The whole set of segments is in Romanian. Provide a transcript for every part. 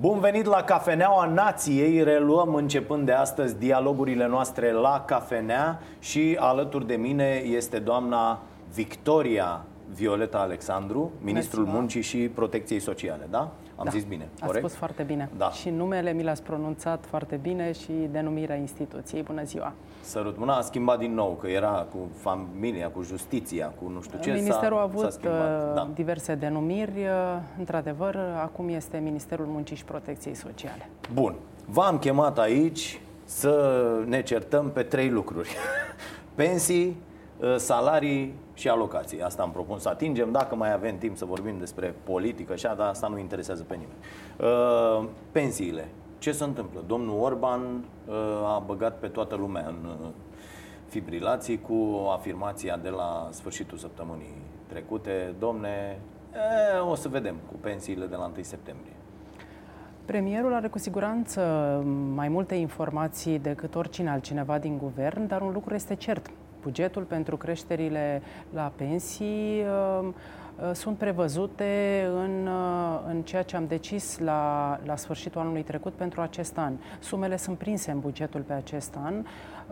Bun venit la Cafeneaua Nației, reluăm începând de astăzi dialogurile noastre la Cafenea și alături de mine este doamna Victoria Violeta Alexandru, ministrul Mersi, Muncii și Protecției Sociale, da? Am da. zis bine, Ați corect? spus foarte bine. Da. Și numele mi l-ați pronunțat foarte bine și denumirea instituției. Bună ziua! Sărut mâna a schimbat din nou, că era cu familia, cu justiția, cu nu știu ce. Ministerul s-a, a avut s-a schimbat. uh, Da. diverse denumiri. Uh, Într-adevăr, acum este Ministerul Muncii și Protecției Sociale. Bun, v-am chemat aici să ne certăm pe trei lucruri. Pensii, uh, salarii și alocații. Asta am propus să atingem. Dacă mai avem timp să vorbim despre politică și dar asta nu interesează pe nimeni. Uh, Pensiile. Ce se întâmplă? Domnul Orban uh, a băgat pe toată lumea în uh, fibrilații cu afirmația de la sfârșitul săptămânii trecute. Domne, e, o să vedem cu pensiile de la 1 septembrie. Premierul are cu siguranță mai multe informații decât oricine altcineva din guvern, dar un lucru este cert. Bugetul pentru creșterile la pensii uh, uh, sunt prevăzute în, uh, în ceea ce am decis la, la sfârșitul anului trecut pentru acest an. Sumele sunt prinse în bugetul pe acest an.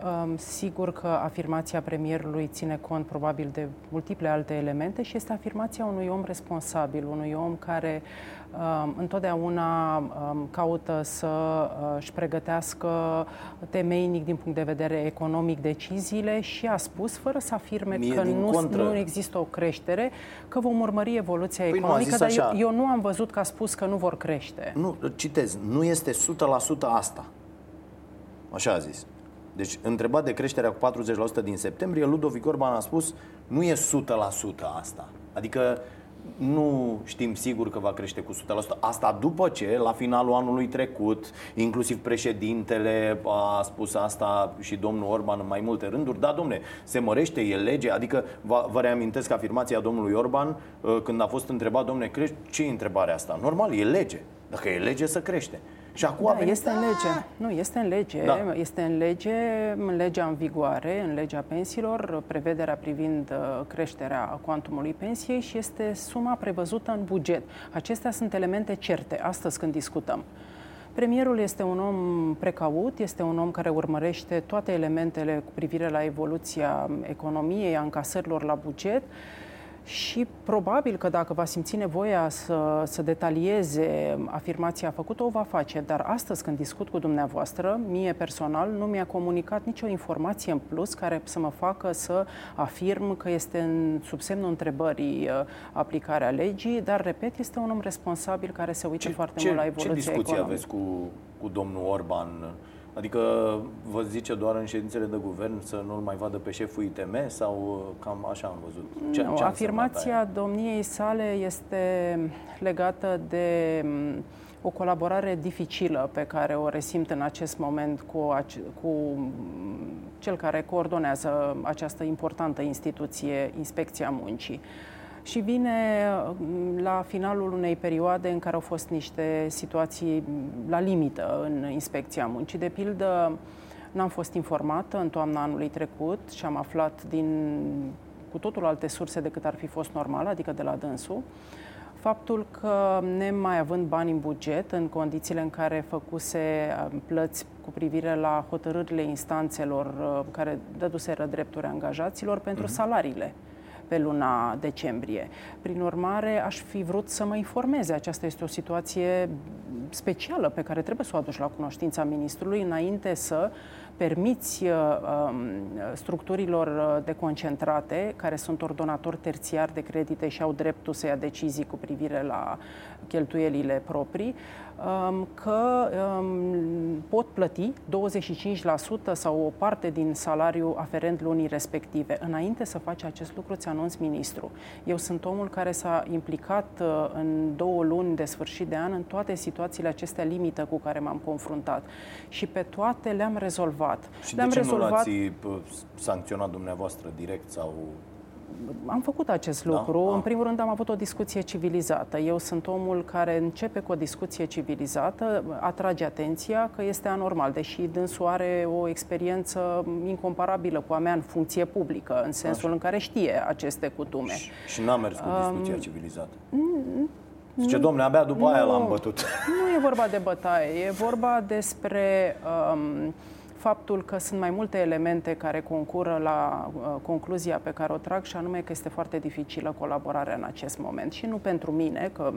Um, Sigur că afirmația premierului ține cont probabil de multiple alte elemente și este afirmația unui om responsabil, unui om care um, întotdeauna um, caută să uh, își pregătească temeinic din punct de vedere economic deciziile și a spus, fără să afirme Mie, că din nu, contră. nu există o creștere, că vom urmări evoluția Păi nu, a economică, zis dar eu, așa. eu nu am văzut că a spus că nu vor crește. Nu, citez, nu este 100% asta. Așa a zis. Deci, întrebat de creșterea cu 40% din septembrie, Ludovic Orban a spus nu e 100% asta. Adică nu știm sigur că va crește cu 100%. Asta după ce, la finalul anului trecut, inclusiv președintele a spus asta și domnul Orban în mai multe rânduri. Da, domne, se mărește, e lege. Adică vă, vă reamintesc afirmația domnului Orban uh, când a fost întrebat, domne, crește? Ce e întrebarea asta? Normal, e lege. Dacă e lege, să crește. Și acum a Da, venit, este în lege. Nu, este în lege. Da. Este în lege, în legea în vigoare, în legea pensiilor, prevederea privind uh, creșterea cuantumului pensiei și este suma prevăzută în buget. Acestea sunt elemente certe astăzi când discutăm. Premierul este un om precaut, este un om care urmărește toate elementele cu privire la evoluția economiei, a încasărilor la buget și probabil că dacă va simți nevoia să, să detalieze afirmația făcută, o va face. Dar astăzi, când discut cu dumneavoastră, mie personal nu mi-a comunicat nicio informație în plus care să mă facă să afirm că este în, sub semnul întrebării uh, aplicarea legii, dar, repet, este un om responsabil care se uită foarte ce, mult la ce evoluția discuții economică. aveți cu, cu domnul Orban? Adică vă zice doar în ședințele de guvern să nu-l mai vadă pe șeful ITM sau uh, cam așa am văzut? Ce, Nu, ce a însemnat afirmația aia? domniei sale este legată de m, o colaborare dificilă pe care o resimt în acest moment cu, ace- cu m, cel care coordonează această importantă instituție, Inspecția Muncii. Și vine m, la finalul unei perioade în care au fost niște situații m, la limită în Inspecția Muncii. De pildă, n-am fost informată în toamna anului trecut și am aflat din cu totul alte surse decât ar fi fost normal, adică de la dânsul, faptul că nemai având bani în buget, în condițiile în care făcuse uh, plăți cu privire la hotărârile instanțelor uh, care dăduseră drepturi angajaților pentru salariile pe luna decembrie. Prin urmare, aș fi vrut să mă informeze. Aceasta este o situație specială pe care trebuie să o aduci la cunoștința ministrului înainte să permiți uh, um, structurilor uh, deconcentrate, care sunt ordonatori terțiari de credite și au dreptul să ia decizii cu privire la cheltuielile proprii, um, că um, pot plăti 25% sau o parte din salariul aferent lunii respective. Înainte să faci acest lucru, ți anunț ministru. Eu sunt omul care s-a implicat uh, în două luni de sfârșit de an în toate situațiile acestea limită cu care m-am confruntat. Și pe toate le-am rezolvat. Și le-am de ce rezolvat... nu l-ați uh, sancționat dumneavoastră direct sau... Am făcut acest Da? lucru. Ah. În primul rând am avut o discuție civilizată. Eu sunt omul care începe cu o discuție civilizată, atrage atenția că este anormal, deși dânsul are o experiență incomparabilă cu a mea în funcție publică, în sensul în care știe aceste cutume. Și, și n-a mers cu Um, discuția civilizată. Zice, domnule, abia după aia l-am bătut. Nu e vorba de bătaie, e vorba despre um, faptul că sunt mai multe elemente care concură la uh, concluzia pe care o trag și anume că este foarte dificilă colaborarea în acest moment. Și nu pentru mine, că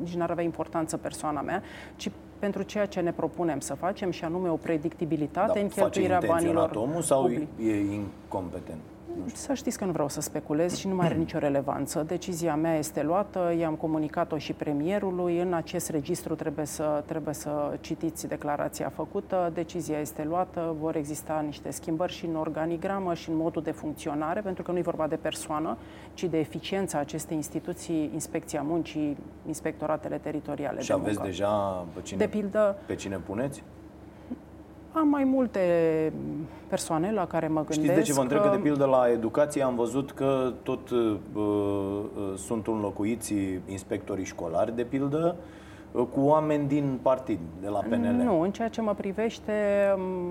nici n-ar avea importanță persoana mea, ci pentru ceea ce ne propunem să facem și anume o predictibilitate da, în cheltuirea banilor. omul sau public. e incompetent? Să știți că nu vreau să speculez și nu mai are nicio relevanță. Decizia mea este luată, i-am comunicat-o și premierului. În acest registru trebuie să, trebuie să citiți declarația făcută. Decizia este luată, vor exista niște schimbări și în organigramă și în modul de funcționare, pentru că nu e vorba de persoană, ci de eficiența acestei instituții, Inspecția Muncii, Inspectoratele Teritoriale și de aveți muncă. deja pe cine, de pildă, pe cine puneți? Am mai multe persoane la care mă gândesc. Știți de ce vă întreb că, de pildă, la educație am văzut că tot uh, uh, sunt înlocuiți inspectorii școlari, de pildă, cu oameni din partid, de la PNL? Nu, în ceea ce mă privește,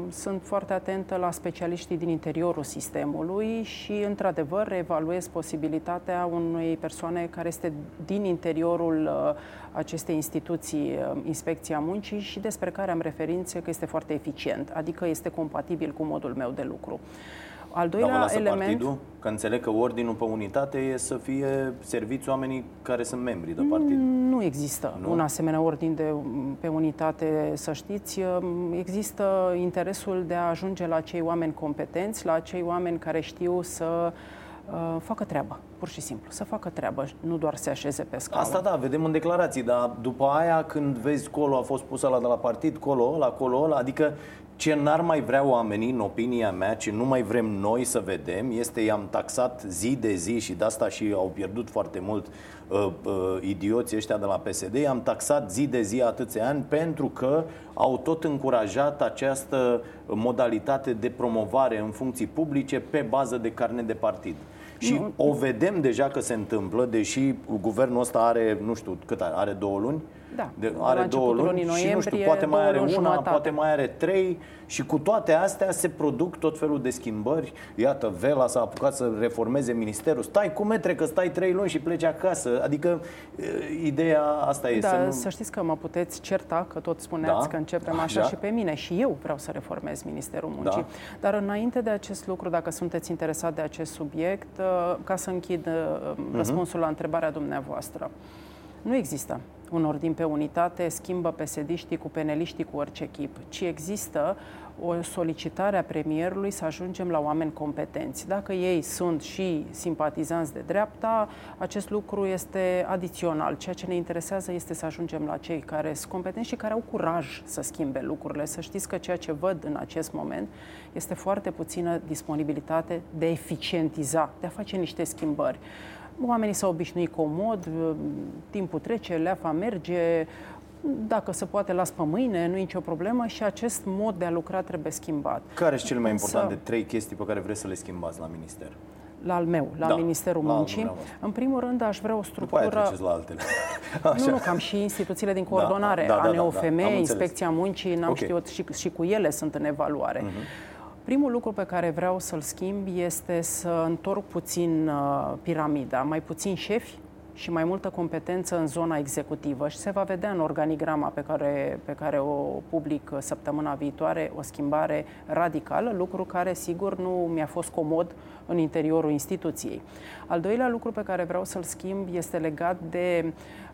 sunt foarte atentă la specialiștii din interiorul sistemului și, într-adevăr, evaluez posibilitatea unei persoane care este din interiorul uh, acestei instituții, uh, Inspecția Muncii, și despre care am referințe că este foarte eficient, adică este compatibil cu modul meu de lucru. Al doilea Dar element... partidul? Că înțeleg că ordinul pe unitate e să fie serviți oamenii care sunt membri de partid. Nu există nu? un asemenea ordin de, pe unitate, să știți. Există interesul de a ajunge la cei oameni competenți, la cei oameni care știu să uh, facă treaba, pur și simplu, să facă treabă, nu doar să așeze pe scaun. Asta da, vedem în declarații, dar după aia când vezi colo a fost pusă la de la partid, colo, la colo, acolo, adică ce n-ar mai vrea oamenii, în opinia mea, ce nu mai vrem noi să vedem, este i-am taxat zi de zi și de asta și au pierdut foarte mult uh, uh, idioții ăștia de la PSD, i-am taxat zi de zi atâția ani pentru că au tot încurajat această modalitate de promovare în funcții publice pe bază de carne de partid. Și nu. o vedem deja că se întâmplă, deși guvernul ăsta are, nu știu, cât are, are două luni? Da, de, are două luni și nu știu, poate mai are una, jumătate. poate mai are trei și cu toate astea se produc tot felul de schimbări. Iată, Vela s-a apucat să reformeze ministerul. Stai cu metre că stai trei luni și pleci acasă. Adică ideea asta e da, să nu... să știți că mă puteți certa, că tot spuneați da? că începem așa da? și pe mine. Și eu vreau să reformez Ministerul Muncii. Da. Dar înainte de acest lucru, dacă sunteți interesat de acest subiect, ca să închid uh-huh. răspunsul la întrebarea dumneavoastră. Nu există un ordin pe unitate, schimbă pesediștii cu peneliștii cu orice echip, ci există o solicitare a premierului să ajungem la oameni competenți. Dacă ei sunt și simpatizanți de dreapta, acest lucru este adițional. Ceea ce ne interesează este să ajungem la cei care sunt competenți și care au curaj să schimbe lucrurile. Să știți că ceea ce văd în acest moment este foarte puțină disponibilitate de a eficientiza, de a face niște schimbări. Oamenii s-au obișnuit comod, timpul trece, leafa merge, dacă se poate las pe mâine, nu e nicio problemă și acest mod de a lucra trebuie schimbat. Care sunt cele mai importante Însă, trei chestii pe care vreți să le schimbați la minister? La al meu, la da, Ministerul la Muncii. În primul rând, aș vrea o structură... După aia la altele. Așa. Nu, nu, cam și instituțiile din da, coordonare, da, da, da, ANOFM, da, da, Inspecția Muncii, n-am okay. știut, și, și cu ele sunt în evaluare. Uh-huh. Primul lucru pe care vreau să-l schimb este să întorc puțin uh, piramida, mai puțin șefi și mai multă competență în zona executivă și se va vedea în organigrama pe care, pe care o public săptămâna viitoare o schimbare radicală, lucru care sigur nu mi-a fost comod în interiorul instituției. Al doilea lucru pe care vreau să-l schimb este legat de uh,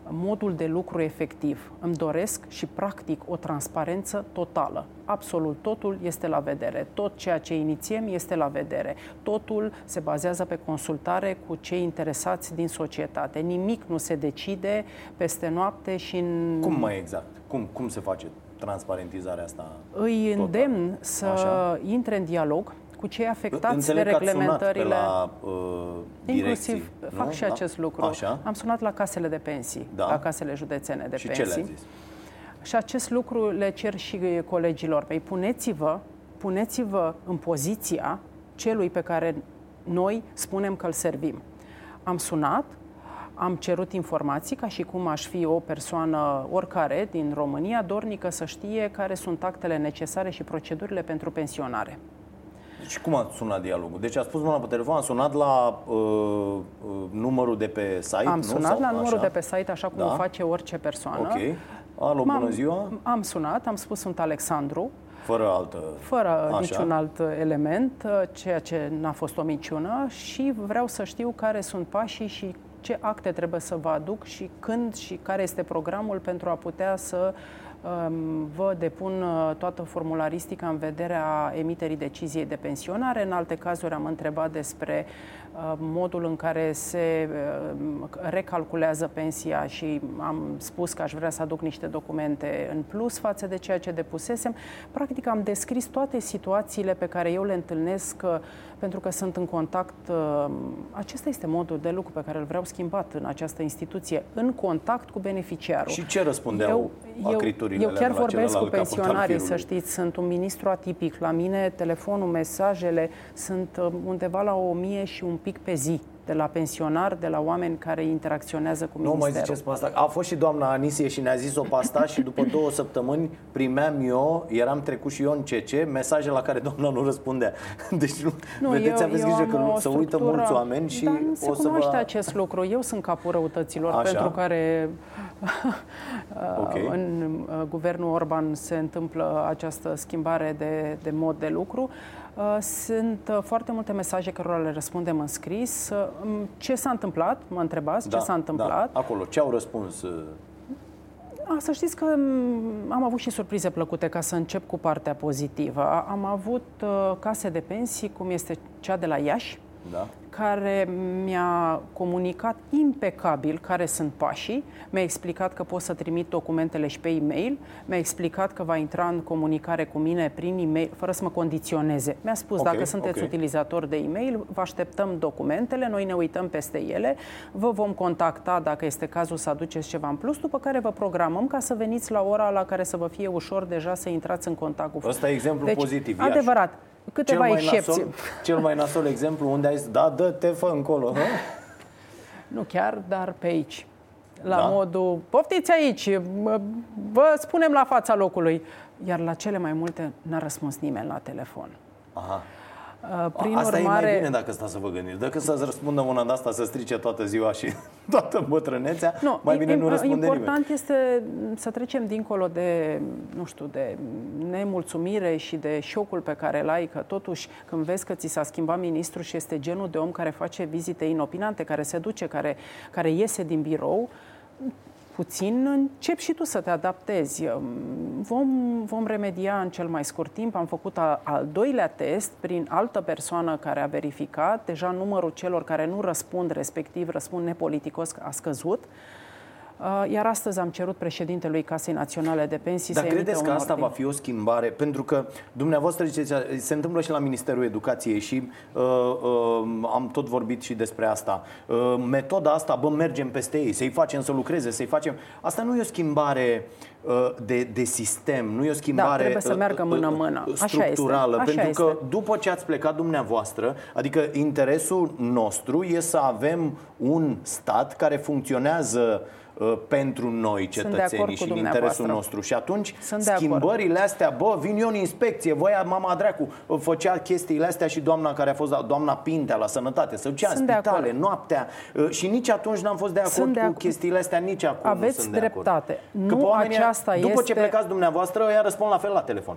modul de lucru efectiv. Îmi doresc și practic o transparență totală. Absolut totul este la vedere. Tot ceea ce inițiem este la vedere. Totul se bazează pe consultare cu cei interesați din societate. Nimic nu se decide peste noapte și în... Cum mai exact? Cum, cum se face transparentizarea asta? Îi îndemn să Așa? intre în dialog cu cei afectați Înțeleg de reglementările. la uh, direcții, Inclusiv nu? fac și da? acest lucru. Așa? Am sunat la casele de pensii, da? la casele județene de și pensii. Ce le zis? Și acest lucru le cer și colegilor Păi puneți-vă, puneți-vă în poziția celui pe care noi spunem că îl servim. Am sunat, am cerut informații ca și cum aș fi o persoană oricare din România dornică să știe care sunt actele necesare și procedurile pentru pensionare. Și cum a sunat dialogul? Deci a spus mâna pe telefon, a sunat la uh, uh, numărul de pe site, Am nu? sunat Sau la numărul așa? de pe site, așa cum da? o face orice persoană. Okay. Alo, M-am- bună ziua. Am sunat, am spus sunt Alexandru, Fără altă... fără Așa. niciun alt element, uh, ceea ce n-a fost o minciună și vreau să știu care sunt pașii și ce acte trebuie să vă aduc și când și care este programul pentru a putea să um, vă depun uh, toată formularistica în vederea emiterii deciziei de pensionare. În alte cazuri am întrebat despre uh, modul în care se uh, recalculează pensia și am spus că aș vrea să aduc niște documente în plus față de ceea ce depusesem. Practic am descris toate situațiile pe care eu le întâlnesc uh, pentru că sunt în contact. uh, Acesta este modul de lucru pe care îl vreau schimbat în această instituție, în contact cu beneficiarul. Și ce răspundeau acriturile eu alea chiar de la vorbesc cu celălalt capăt al pensionarii, să firului? știți, sunt un ministru atipic. La mine telefonul, mesajele sunt uh, undeva la o mie și un pic pe zi de la pensionari, de la oameni care interacționează cu Nu mai ministerul. ziceți pe asta. A fost și doamna Anisie și ne-a zis-o pe asta și după două săptămâni primeam eu, eram trecut și eu în CC, mesaje la care doamna nu răspundea. Deci nu, Nu, vedeți, eu, aveți eu grijă am că o să uită structură- mulți oameni și Dar nu se o să cunoaște vă... acest lucru. Eu sunt capul răutăților Așa. pentru care Ok. în uh, guvernul Orban se întâmplă această schimbare de, de mod de lucru. Uh, Sunt uh, foarte multe mesaje cărora le răspundem în scris. Uh, m, Ce s-a întâmplat? Mă întrebați ce s-a întâmplat? Da, acolo. Ce au răspuns? uh, A, să știți că m, am avut și surprize plăcute ca să încep cu partea pozitivă. A- Am avut uh, case de pensii, cum este cea de la Iași, Da? Care mi-a comunicat impecabil care sunt pașii, mi-a explicat că pot să trimit documentele și pe e-mail, mi-a explicat că va intra în comunicare cu mine prin e-mail, fără să mă condiționeze. Mi-a spus, Ok, dacă sunteți ok. utilizator de e-mail, vă așteptăm documentele, noi ne uităm peste ele, vă vom contacta dacă este cazul să aduceți ceva în plus, după care vă programăm ca să veniți la ora la care să vă fie ușor deja să intrați în contact cu Ăsta e exemplu deci, pozitiv, Iași. Adevărat. Cel Câteva mai, excepții. nasol, cel mai nasol exemplu unde ai zis, da, dă-te, fă încolo. hă? Nu chiar, dar pe aici. La Da? modul, poftiți aici, mă- vă spunem la fața locului. Iar la cele mai multe n-a răspuns nimeni la telefon. Aha. Uh, Prin Asta urmare, e mai bine dacă stați să vă gândiți. Decât să-ți răspundă una de asta să strice toată ziua și toată bătrânețea, nu, mai bine e- nu e- răspunde important nimeni. este să trecem dincolo de, nu știu, de nemulțumire și de șocul pe care îl ai, că totuși când vezi că ți s-a schimbat ministru și este genul de om care face vizite inopinante, care se duce, care, care iese din birou, puțin încep și tu să te adaptezi. Vom, vom remedia în cel mai scurt timp. Am făcut a, al doilea test prin altă persoană care a verificat. Deja numărul celor care nu răspund, respectiv răspund nepoliticos, a scăzut. Uh, Iar astăzi am cerut președintelui Casei Naționale de Pensii Dar să emită credeți că un asta ordin. va fi o schimbare? Pentru că dumneavoastră ziceți, se întâmplă și la Ministerul Educației și uh, uh, am tot vorbit și despre asta. Uh, metoda asta, bă, mergem peste ei, să-i facem să lucreze, să-i facem... Asta nu e o schimbare uh, de, de sistem, nu e o schimbare Da, trebuie să uh, meargă uh, mână-mână. Așa structurală. este, așa pentru că este. după ce ați plecat dumneavoastră, adică interesul nostru e să avem un stat care funcționează uh, pentru noi, Sunt de acord cetățenii, cu și în interesul dumneavoastră. nostru. Și atunci Sunt de acord. schimbările astea, bă, vin eu în inspecție, voia mama dracu, făcea chestiile astea și doamna care a fost, doamna Pintea la sănătate, să ducea în Sunt de spitale, acord. noaptea uh, și nici atunci n-am fost de acord Sunt de cu acord. chestiile astea, nici acum Aveți nu sunt de acord. dreptate. Că Nu pe oamenii, aceasta după ce este- plecați dumneavoastră, ea răspund la fel la telefon.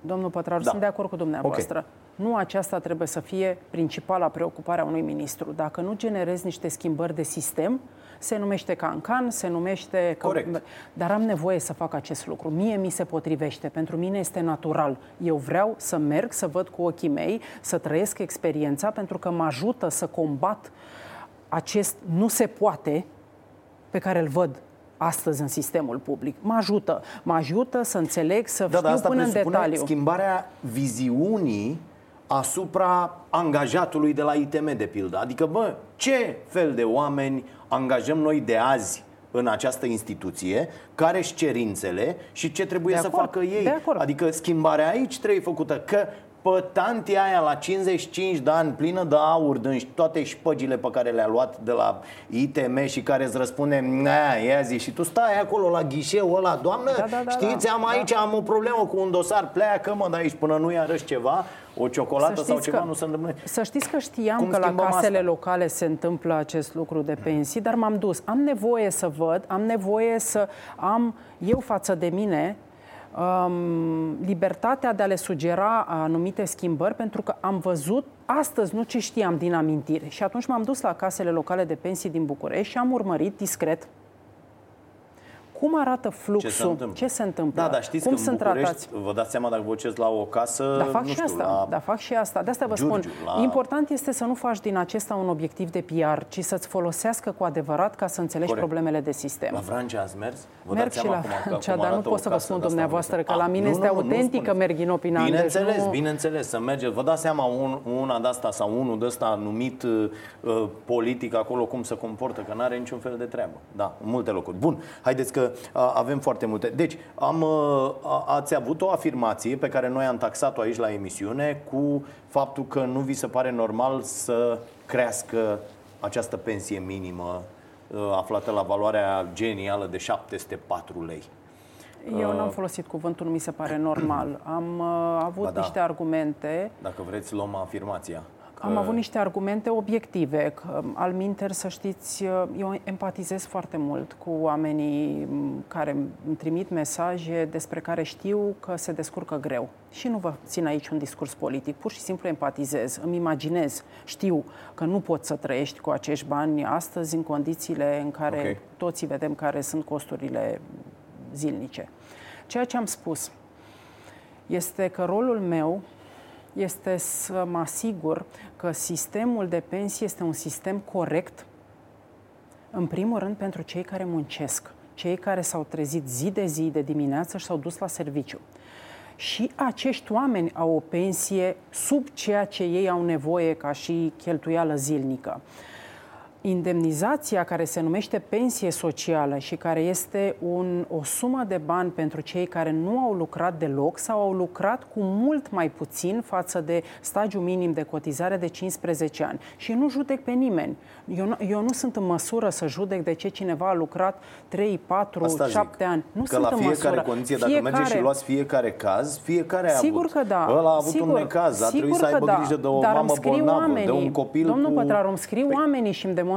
Domnul Pătraru, Da. sunt de acord cu dumneavoastră. Nu aceasta trebuie să fie principala preocupare a unui ministru. Dacă nu generezi niște schimbări de sistem, se numește cancan, se numește... Că... Corect. Dar am nevoie să fac acest lucru. Mie mi se potrivește, pentru mine este natural. Eu vreau să merg, să văd cu ochii mei, să trăiesc experiența, pentru că mă ajută să combat acest nu se poate pe care îl văd astăzi în sistemul public. Mă ajută. Mă ajută să înțeleg, să Da, dar știu asta până în presupune detaliu. schimbarea viziunii asupra angajatului de la ITM, de pildă. Adică, bă, ce fel de oameni angajăm noi de azi în această instituție, care și cerințele și ce trebuie De să acord, facă ei. de acord. Adică schimbarea aici trebuie făcută, că pe pe tantia aia la 55 de ani, plină de aur, din toate șpăgile pe care le-a luat de la ITM și care îți răspunde, nea, ia zi, și tu stai acolo la ghișeu ăla, doamnă, Da, da, da, știți, da, am aici, am o problemă cu un dosar, pleacă mă de aici până nu iarăși ceva, o ciocolată Să sau știți ceva că- nu se întâmplă. Să știți că știam Cum că la schimbăm casele asta? locale se întâmplă acest lucru de pensii, dar m-am dus. Am nevoie să văd, am nevoie să am eu față de mine um, libertatea de a le sugera anumite schimbări, pentru că am văzut astăzi, nu ce știam din amintire. Și atunci m-am dus la casele locale de pensii din București și am urmărit discret cum arată fluxul, Ce se întâmplă? ce se întâmplă, Da, dar știți cum că în sunt București, tratați. vă dați seama dacă vă duceți la o casă, Da, fac nu și știu, asta. la Da, fac și asta. De asta vă Giurgiu, spun. la- Important este să nu faci din acesta un obiectiv de PR, ci să-ți folosească cu adevărat ca să înțelegi Corect. problemele de sistem. La Vrancea ați mers? Vă Merg dați și seama la cum, cum Vrancea, dar nu arată pot o să vă casă spun de asta dumneavoastră vreți? că la Ah, mine nu, este nu, nu autentică spuneți. Merghin Andes, Bineînțeles, nu- bineînțeles, să mergeți. Vă dați seama un, una de asta sau unul de ăsta numit uh, uh, politic acolo cum se comportă, că nu are niciun fel de treabă. Da, în multe locuri. Bun, haideți că uh, avem foarte multe. Deci, am, uh, a- ați avut o afirmație pe care noi am taxat-o aici la emisiune cu faptul că nu vi se pare normal să crească această pensie minimă uh, aflată la valoarea genială de 704 lei. Eu n-am folosit cuvântul, nu mi se pare normal. Am uh, avut Ba da. niște argumente Dacă vreți, luăm afirmația. Că- Am avut niște argumente obiective. Că, al minter, să știți, eu empatizez foarte mult cu oamenii m, care îmi trimit mesaje despre care știu că se descurcă greu. Și nu vă țin aici un discurs politic, pur și simplu empatizez, îmi imaginez, știu că nu poți să trăiești cu acești bani astăzi în condițiile în care Ok. toți vedem care sunt costurile zilnice. Ceea ce am spus este că rolul meu este să mă asigur că sistemul de pensii este un sistem corect, în primul rând pentru cei care muncesc, cei care s-au trezit zi de zi, de dimineață și s-au dus la serviciu. Și acești oameni au o pensie sub ceea ce ei au nevoie ca și cheltuială zilnică. Indemnizația care se numește pensie socială și care este un, o sumă de bani pentru cei care nu au lucrat deloc sau au lucrat cu mult mai puțin față de stagiul minim de cotizare de 15 ani. Și nu judec pe nimeni. Eu nu, eu nu sunt în măsură să judec de ce cineva a lucrat 3, 4, Asta zic. 7 ani. Nu că sunt la în fiecare măsură. condiție, dacă mergeți și luați fiecare caz, fiecare a Sigur avut. că da. Ăla a avut sigur, un necaz, a sigur trebuit să că aibă da. grijă de o Dar mamă îmi scriu bolnavă, oamenii, de un copil Domnul cu... Pătraru, îmi scriu Păi- oamenii și îmi demonstrează.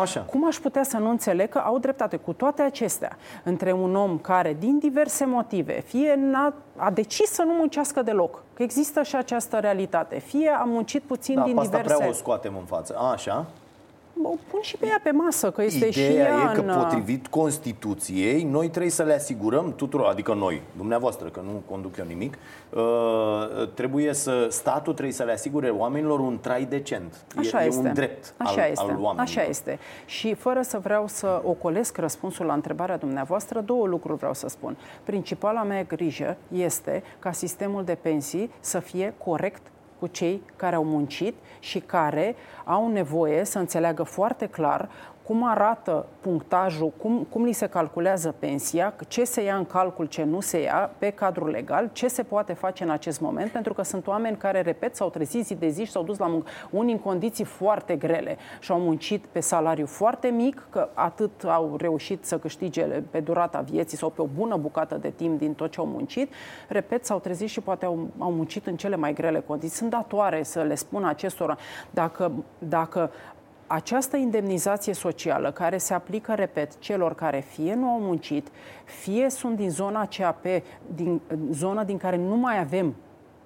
Așa. Cum aș putea să nu înțeleg că au dreptate cu toate acestea? Între un om care, din diverse motive, fie n-a, a decis să nu muncească deloc, că există și această realitate, fie a muncit puțin Da, din pe asta diverse... prea o scoatem în față. A, așa. O pun și pe ea pe masă, că este și Ideea ea e că în... potrivit Constituției, noi trebuie să le asigurăm tuturor, adică noi, dumneavoastră, că nu conduc eu nimic, uh, trebuie să, statul trebuie să le asigure oamenilor un trai decent. Așa e, este. e un drept Așa al, este. al oamenilor. Așa este. Și fără să vreau să ocolesc răspunsul la întrebarea dumneavoastră, două lucruri vreau să spun. Principala mea grijă este ca sistemul de pensii să fie corect cu cei care au muncit și care au nevoie să înțeleagă foarte clar cum arată punctajul, cum, cum li se calculează pensia, ce se ia în calcul, ce nu se ia pe cadrul legal, ce se poate face în acest moment, pentru că sunt oameni care, repet, s-au trezit zi de zi și s-au dus la muncă, unii în condiții foarte grele și au muncit pe salariu foarte mic, că atât au reușit să câștige pe durata vieții sau pe o bună bucată de timp din tot ce au muncit, repet, s-au trezit și poate au, au muncit în cele mai grele condiții. Sunt datoare să le spun acestora, dacă, dacă această indemnizație socială care se aplică, repet, celor care fie nu au muncit, fie sunt din zona CAP, din zona din care nu mai avem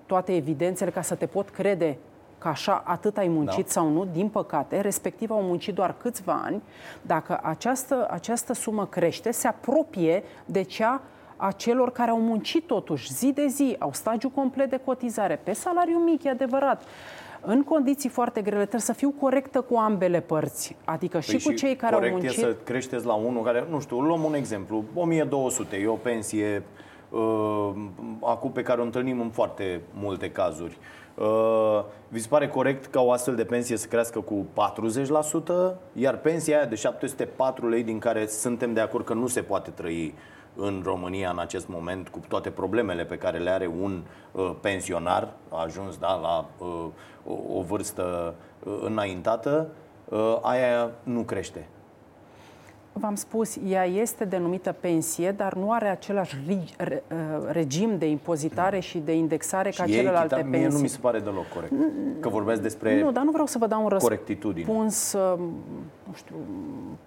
toate evidențele ca să te pot crede că așa atât ai muncit da. sau nu, din păcate, respectiv au muncit doar câțiva ani, dacă această, această sumă crește, se apropie de cea a celor care au muncit totuși zi de zi, au stagiu complet de cotizare, pe salariu mic, e adevărat, în condiții foarte grele, trebuie să fiu corectă cu ambele părți. Adică și Păi cu cei care au corect muncit. e să creșteți la unul care, nu știu, luăm un exemplu, 1200, e o pensie uh, acum pe care o întâlnim în foarte multe cazuri. Uh, vi se pare corect ca o astfel de pensie să crească cu 40%, iar pensia aia de 704 lei din care suntem de acord că nu se poate trăi în România în acest moment, cu toate problemele pe care le are un uh, pensionar, a ajuns da, la uh, o, o vârstă uh, înaintată, uh, aia nu crește. V-am spus, ea este denumită pensie, dar nu are același uh, regim de impozitare și de indexare și ca celelalte pensii. Mie nu mi se pare deloc corect. Că vorbeați despre Nu, dar nu vreau să vă dau un răspuns, uh, nu știu,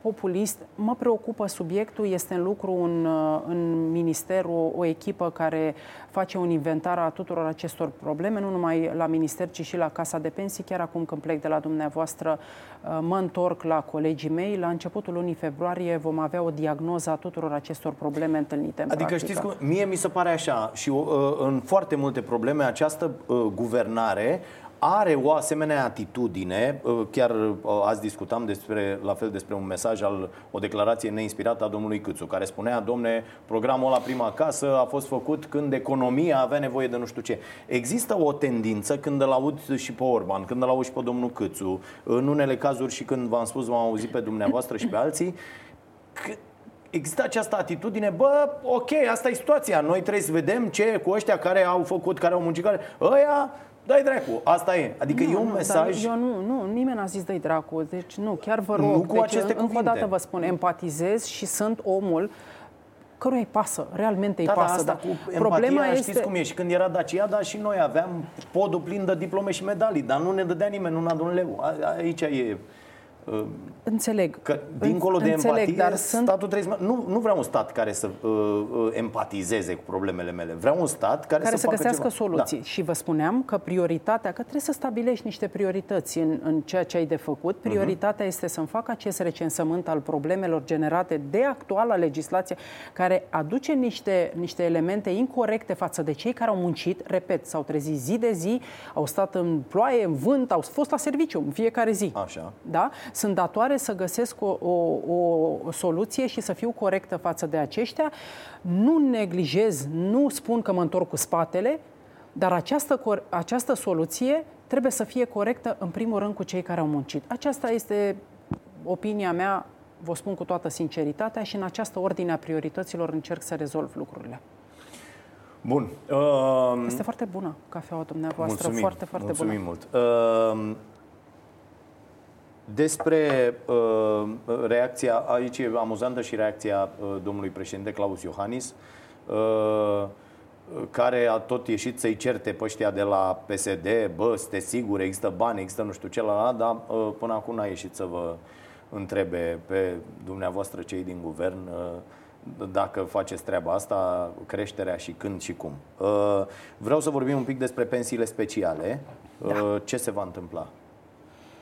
populist. Mă preocupă subiectul, este în lucru în, uh, în minister o, o echipă care face un inventar a tuturor acestor probleme, nu numai la minister, ci și la Casa de Pensii. Chiar acum când plec de la dumneavoastră, mă întorc la colegii mei. La începutul lunii februarie februarie vom avea o diagnoză a tuturor acestor probleme întâlnite în Adică practică. știți cum, mie mi se pare așa și uh, în foarte multe probleme această uh, guvernare are o asemenea atitudine, uh, chiar azi discutam despre, la fel despre un mesaj al, o declarație neinspirată a domnului Câțu, care spunea, domne, programul la prima casă a fost făcut când economia avea nevoie de nu știu ce. Există o tendință când îl aud și pe Orban, când îl aud și pe domnul Câțu, în unele cazuri și când v-am spus, v-am auzit pe dumneavoastră și pe alții, există această atitudine, bă, ok, asta e situația, noi trebuie să vedem ce cu ăștia care au făcut, care au muncit, care, ăia, dai dracu, asta e. Adică nu, e un nu, mesaj... eu nu, nu, nimeni n-a zis dai dracu, deci nu, chiar vă rog. Nu cu deci, aceste încă o dată vă spun, empatizez și sunt omul căruia îi pasă, realmente îi da, pasă. Da, asta cu Problema empatia, este... știți cum e, și când era Dacia, da, și noi aveam podul plin de diplome și medalii, dar nu ne dădea nimeni un adun leu. Aici e Înțeleg. Că, dincolo de Înțeleg, empatie, dar sunt... statul trebuie să... Nu, nu vreau un stat care să uh, uh, empatizeze cu problemele mele. Vreau un stat care, care să, să găsească ceva. soluții. Da. Și vă spuneam că prioritatea, că trebuie să stabilești niște priorități în, în ceea ce ai de făcut. Mhm. Prioritatea uh-huh. este să-mi fac acest recensământ al problemelor generate de actuala legislație, care aduce niște, niște elemente incorrecte față de cei care au muncit, repet, s-au trezit zi de zi, au stat în ploaie, în vânt, au fost la serviciu în fiecare zi. Așa. Da? Sunt datoare să găsesc o, o, o soluție și să fiu corectă față de aceștia. Nu neglijez, nu spun că mă întorc cu spatele, dar această, această soluție trebuie să fie corectă în primul rând cu cei care au muncit. Aceasta este opinia mea, vă spun cu toată sinceritatea și în această ordine a priorităților încerc să rezolv lucrurile. Bun. Uh, este foarte bună cafeaua dumneavoastră, mulțumim, foarte, foarte mulțumim bună. mult. Uh, despre uh, reacția, aici e amuzantă și reacția uh, domnului președinte Claus Iohannis, uh, care a tot ieșit să-i certe pe ăștia de la PSD, bă, sunteți siguri, există bani, există nu știu ce la la, dar uh, până acum n-a ieșit să vă întrebe pe dumneavoastră cei din guvern uh, dacă faceți treaba asta, creșterea și când și cum. Uh, vreau să vorbim un pic despre pensiile speciale. Da. Ce se va întâmpla?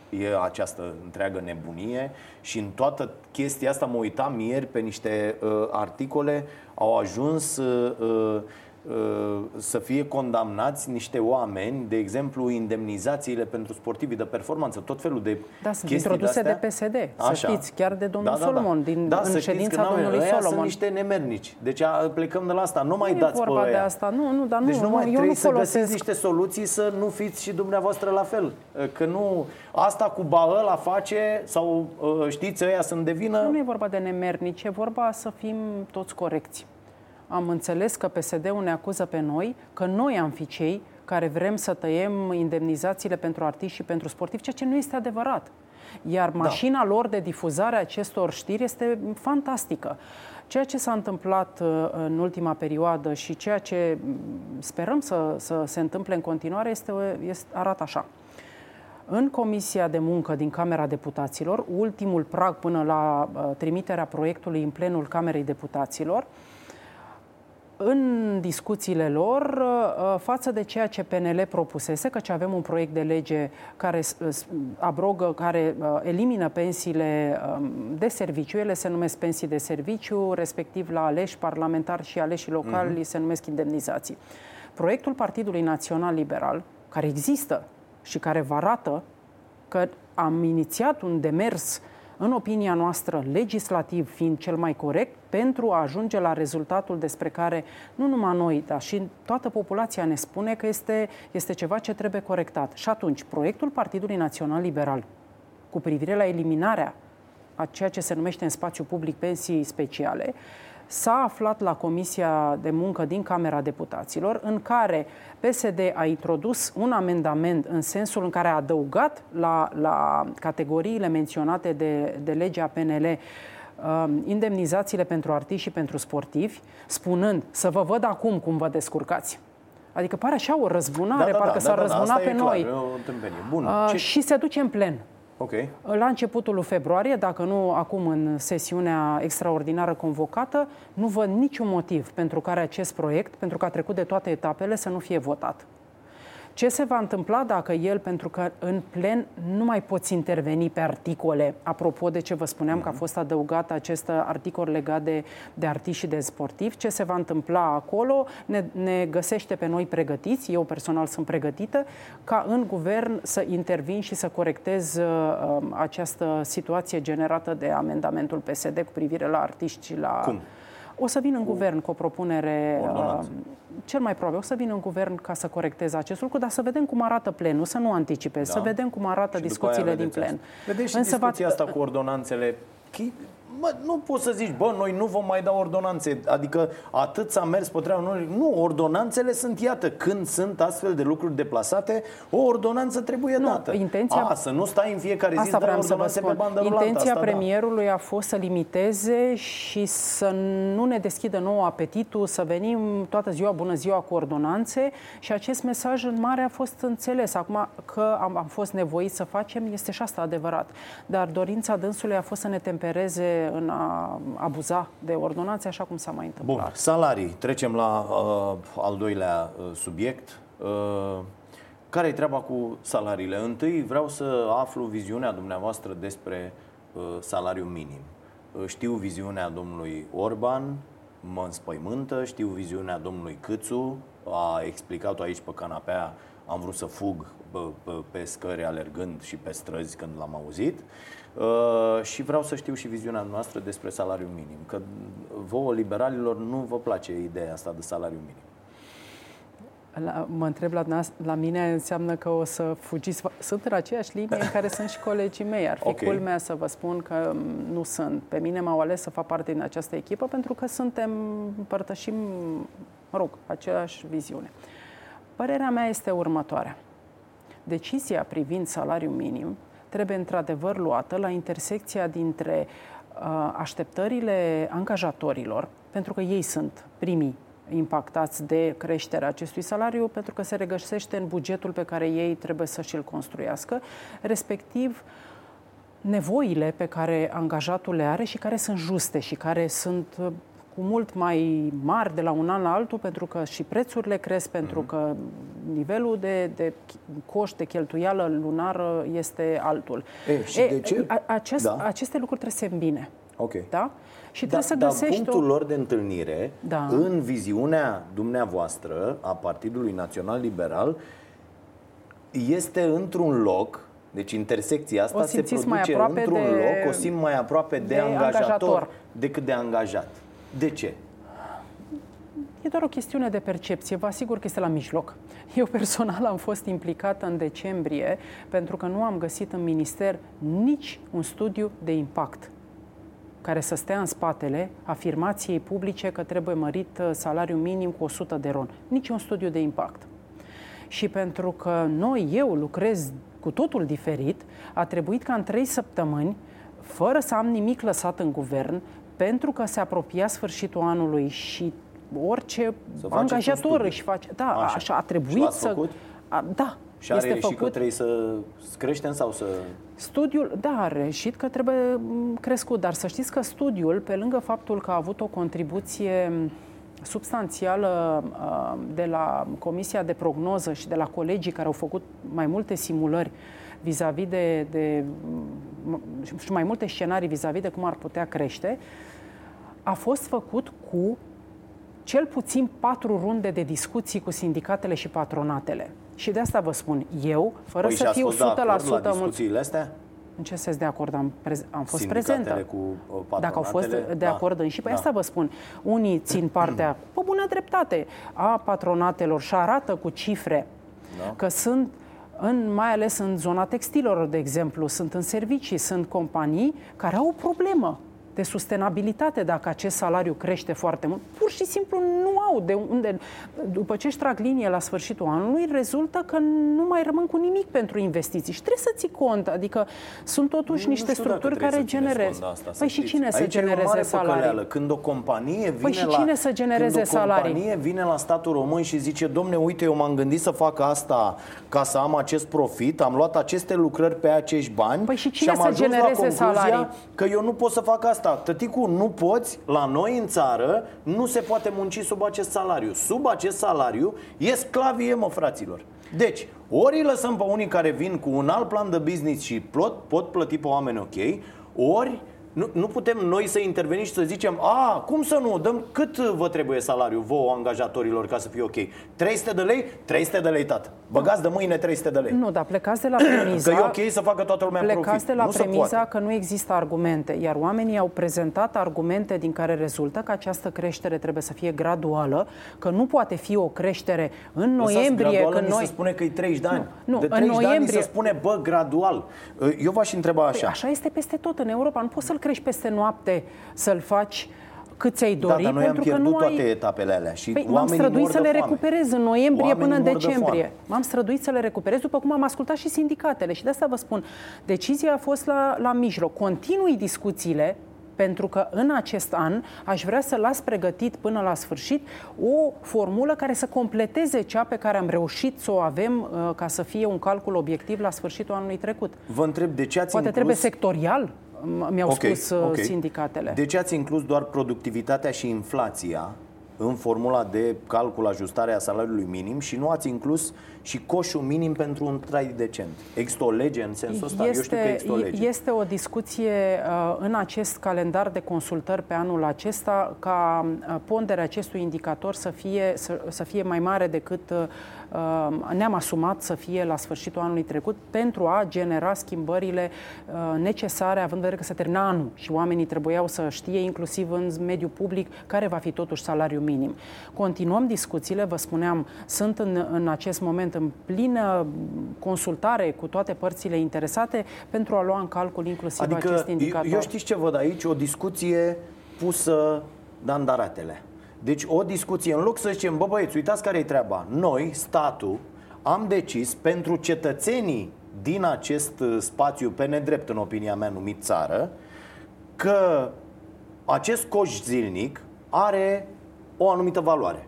E această întreagă nebunie și în toată chestia asta mă uitam ieri pe niște uh, articole, au ajuns uh, uh, Uh, să fie condamnați niște oameni, de exemplu, indemnizațiile pentru sportivii de performanță, tot felul de Da, sunt introduse de, de PSD, Așa. să știți, chiar de domnul da, da, da. Solomon, din da, în ședința că domnului Solomon. sunt niște nemernici. Deci a, plecăm de la asta. Nu mai nu dați e vorba pe de asta. Nu, nu, dar deci nu, nu mai eu trebuie nu să folosesc... găsiți niște soluții să nu fiți și dumneavoastră la fel. Că nu... Asta cu baă la face sau uh, știți, ăia sunt de vină... Nu, nu e vorba de nemernici, e vorba să fim toți corecți am înțeles că PSD-ul ne acuză pe noi că noi am fi cei care vrem să tăiem indemnizațiile pentru artiști și pentru sportivi, ceea ce nu este adevărat. Iar da. mașina da. lor de difuzare a acestor știri este fantastică. Ceea ce s-a întâmplat uh, în ultima perioadă și ceea ce mm, sperăm să, să se întâmple în continuare este, este, arată așa. În Comisia de Muncă din Camera Deputaților, ultimul prag până la uh, trimiterea proiectului în plenul Camerei Deputaților, uh, în discuțiile lor uh, față de ceea ce PNL propusese, căci avem un proiect de lege care abrogă, care uh, elimină pensiile um, de serviciu, ele se numesc pensii de serviciu, respectiv la aleși parlamentari și aleși locali uh-huh. se numesc indemnizații. Proiectul Partidului Național Liberal, care există și care vă arată că am inițiat un demers uh, în opinia noastră, legislativ fiind cel mai corect, pentru a ajunge la rezultatul despre care nu numai noi, dar și toată populația ne spune că este, este ceva ce trebuie corectat. Și atunci, proiectul Partidului Național Liberal cu privire la eliminarea a ceea ce se numește în spațiu public pensii speciale, s-a aflat la Comisia de Muncă din Camera Deputaților, în care PSD a introdus un amendament în sensul în care a adăugat la, la categoriile menționate de, de legea PNL uh, indemnizațiile pentru artiști și pentru sportivi, spunând să vă văd acum cum vă descurcați. Adică pare așa o răzbunare, Da, da, parcă da, s-a da, da, răzbunat asta pe e noi. Clar, e o întâmplenie. Bun. Uh, Ce... Și se duce în plen. Ok. La începutul lui februarie, dacă nu acum în sesiunea extraordinară convocată, nu văd niciun motiv pentru care acest proiect, pentru că a trecut de toate etapele, să nu fie votat. Ce se va întâmpla dacă el, pentru că în plen nu mai poți interveni pe articole, apropo de ce vă spuneam că a fost adăugat acest articol legat de, de artiști și de sportivi, ce se va întâmpla acolo? Ne, ne găsește pe noi pregătiți, eu personal sunt pregătită, ca în guvern să intervin și să corectez uh, această situație generată de amendamentul PSD cu privire la artiști și la... Cum? O să vin în guvern cu o propunere, Ordonanță. uh, cel mai probabil, o să vin în guvern ca să corectez acest lucru, dar să vedem cum arată plenul, să nu anticipez, Da. să vedem cum arată Și după discuțiile aia din vedeți plen. asta. Vedeți și Însă va- discuția asta cu ordonanțele. Chi- Mă, nu poți să zici, bă, noi nu vom mai da ordonanțe. Adică atât s-a mers pe treaba. Nu, nu, ordonanțele sunt, iată, când sunt astfel de lucruri deplasate, o ordonanță trebuie Nu, dată. intenția- A, să nu stai în fiecare zi Asta să dai vreau să vă ordonanțe spun. pe bandă rulantă. Intenția asta, da. premierului a fost să limiteze și să nu ne deschidă nou apetitul, să venim toată ziua, bună ziua, cu ordonanțe și acest mesaj în mare a fost înțeles. Acum că am, am fost nevoiți să facem, este și asta adevărat. Dar dorința dânsului a fost să ne tempereze în a abuza de ordonanțe, așa cum s-a mai întâmplat. Bun, salarii. Trecem la uh, al doilea uh, subiect. Uh, care e treaba cu salariile? Întâi vreau să aflu viziunea dumneavoastră despre uh, salariul minim. Uh, știu viziunea domnului Orban, mă înspăimântă, știu viziunea domnului Câțu, a explicat-o aici pe canapea, am vrut să fug pe, pe, pe scări alergând și pe străzi când l-am auzit. Uh, și vreau să știu și viziunea noastră despre salariul minim. Că vouă, liberalilor, nu vă place ideea asta de salariu minim. La, mă întreb la, nas- la mine, înseamnă că o să fugiți. Sunt în aceeași linie în care sunt și colegii mei. Ar fi Ok. okay. culmea să vă spun că m, nu sunt. Pe mine m-au ales să fac parte din această echipă pentru că suntem, împărtășim, mă rog, aceeași viziune. Părerea mea este următoarea. Decizia privind salariul minim trebuie într-adevăr luată la intersecția dintre uh, așteptările angajatorilor, pentru că ei sunt primii impactați de creșterea acestui salariu, pentru că se regăsește în bugetul pe care ei trebuie să și-l construiască, respectiv nevoile pe care angajatul le are și care sunt juste și care sunt uh, cu mult mai mari de la un an la altul, pentru că și prețurile cresc, pentru că nivelul de, de coș, de cheltuială lunară este altul. E, și de ce? a- Acest, Da. Aceste lucruri trebuie să se îmbine. Ok. Da? Și Da, trebuie să dar găsești punctul o... lor de întâlnire, Da. în viziunea dumneavoastră a Partidului Național Liberal, este într-un loc, deci intersecția asta O se simțiți mai produce aproape într-un de- loc, o simt mai aproape de, de angajator, angajator. decât de angajat. De ce? E doar o chestiune de percepție. Vă asigur că este la mijloc. Eu personal am fost implicată în decembrie pentru că nu am găsit în minister nici un studiu de impact care să stea în spatele afirmației publice că trebuie mărit uh, salariul minim cu 100 de ron. Nici un studiu de impact. Și pentru că noi, eu lucrez cu totul diferit, a trebuit ca în trei săptămâni, fără să am nimic lăsat în guvern, pentru că se apropia sfârșitul anului și orice Să faceți un angajator studiu. își face... Da, Așa. așa, așa a Și trebuit l-ați să... făcut? A, da, Și are este și că făcut. trebuie să creștem sau să... Studiul, da, a reșit că trebuie m, crescut, dar să știți că studiul, pe lângă faptul că a avut o contribuție m, substanțială uh, de la Comisia de Prognoză și de la colegii care au făcut mai multe simulări vis-a-vis de, de m, și mai multe scenarii vis-a-vis de cum ar putea crește, a fost făcut cu cel puțin patru runde de discuții cu sindicatele și patronatele. Și de asta vă spun, eu, fără Păi să și ați fiu 100% fost de acord la mult... discuțiile astea? În ce sens de acord am, prez- am fost Sindicatele prezentă? cu uh, Dacă au fost patronatele? de Da. acord în și, păi Da. asta vă spun. Unii țin partea, pe bună dreptate, a patronatelor și arată cu cifre Da. că sunt în, mai ales în zona textilelor, de exemplu, sunt în servicii, sunt companii care au o problemă. De sustenabilitate dacă acest salariu crește foarte mult. Pur și simplu nu au de unde. După ce își trag linie la sfârșitul anului, rezultă că nu mai rămân cu nimic pentru investiții. Și trebuie să ții cont. Adică sunt totuși nu, niște structuri care generează. Păi și cine să genereze salarii? Când o companie vine păi și cine la, să genereze când o salarii? companie vine la statul român și zice, domne, uite, eu m-am gândit să fac asta ca să am acest profit, am luat aceste lucrări pe acești bani păi și, cine și am să ajuns genereze la concluzia salarii? că eu nu pot să fac asta. Tăticu, nu poți, la noi în țară, nu se poate munci sub acest salariu. Sub acest salariu e sclavie, mă, fraților. Deci, ori îi lăsăm pe unii care vin cu un alt plan de business și pot, pot plăti pe oameni ok, ori nu, nu putem noi să intervenim și să zicem A, cum să nu, dăm cât vă trebuie salariu vouă angajatorilor ca să fie ok. 300 de lei? 300 de lei, tată. Băgați de mâine 300 de lei. Nu, dar plecați de la premiza Că e ok să facă toată lumea Plecați profit. de la nu premiza că nu există argumente Iar oamenii au prezentat argumente din care rezultă că această creștere trebuie să fie graduală Că nu poate fi o creștere în noiembrie Lăsați, când noi... se spune că e 30 de ani. Nu, nu, De în 30 de ani noiembrie- se spune, bă, gradual. Eu v-aș întreba așa. Păi așa este peste tot în Europa. Nu poți să-l crești peste noapte, să-l faci cât ți-ai Da, dori, dar noi am pentru că pierdut nu toate ai... etapele alea și Păi m-am oamenii străduit mor să de le foame. recuperez în noiembrie Oamenii până în mor de decembrie. foame. M-am străduit să le recuperez, după cum am ascultat și sindicatele. Și de asta vă spun, decizia a fost la, la mijloc. Continui discuțiile pentru că în acest an aș vrea să las pregătit până la sfârșit o formulă care să completeze cea pe care am reușit să o avem uh, ca să fie un calcul obiectiv la sfârșitul anului trecut. Vă întreb de ce ați Poate inclus... trebuie sectorial, m- mi-au Ok, spus uh, ok. sindicatele. De ce ați inclus doar productivitatea și inflația în formula de calcul ajustare a salariului minim și nu ați inclus și coșul minim pentru un trai decent? Există o lege în sensul ăsta? Eu știu că există o lege. este o discuție uh, în acest calendar de consultări pe anul acesta ca uh, ponderea acestui indicator să fie, să, să fie mai mare decât uh, uh, ne-am asumat să fie la sfârșitul anului trecut pentru a genera schimbările uh, necesare, având în vedere că se termina anul și oamenii trebuiau să știe, inclusiv în mediul public, care va fi totuși salariul minim. Continuăm discuțiile, vă spuneam, sunt în, în acest moment în plină consultare cu toate părțile interesate pentru a lua în calcul inclusiv Adică, acest eu, indicator. eu știți ce văd aici? O discuție pusă dandaratele. Deci o discuție, în loc să zicem, bă băieți, uitați care e treaba. Noi, statul, am decis pentru cetățenii din acest uh, spațiu pe nedrept, în opinia mea, numit țară, că acest coș zilnic are o anumită valoare.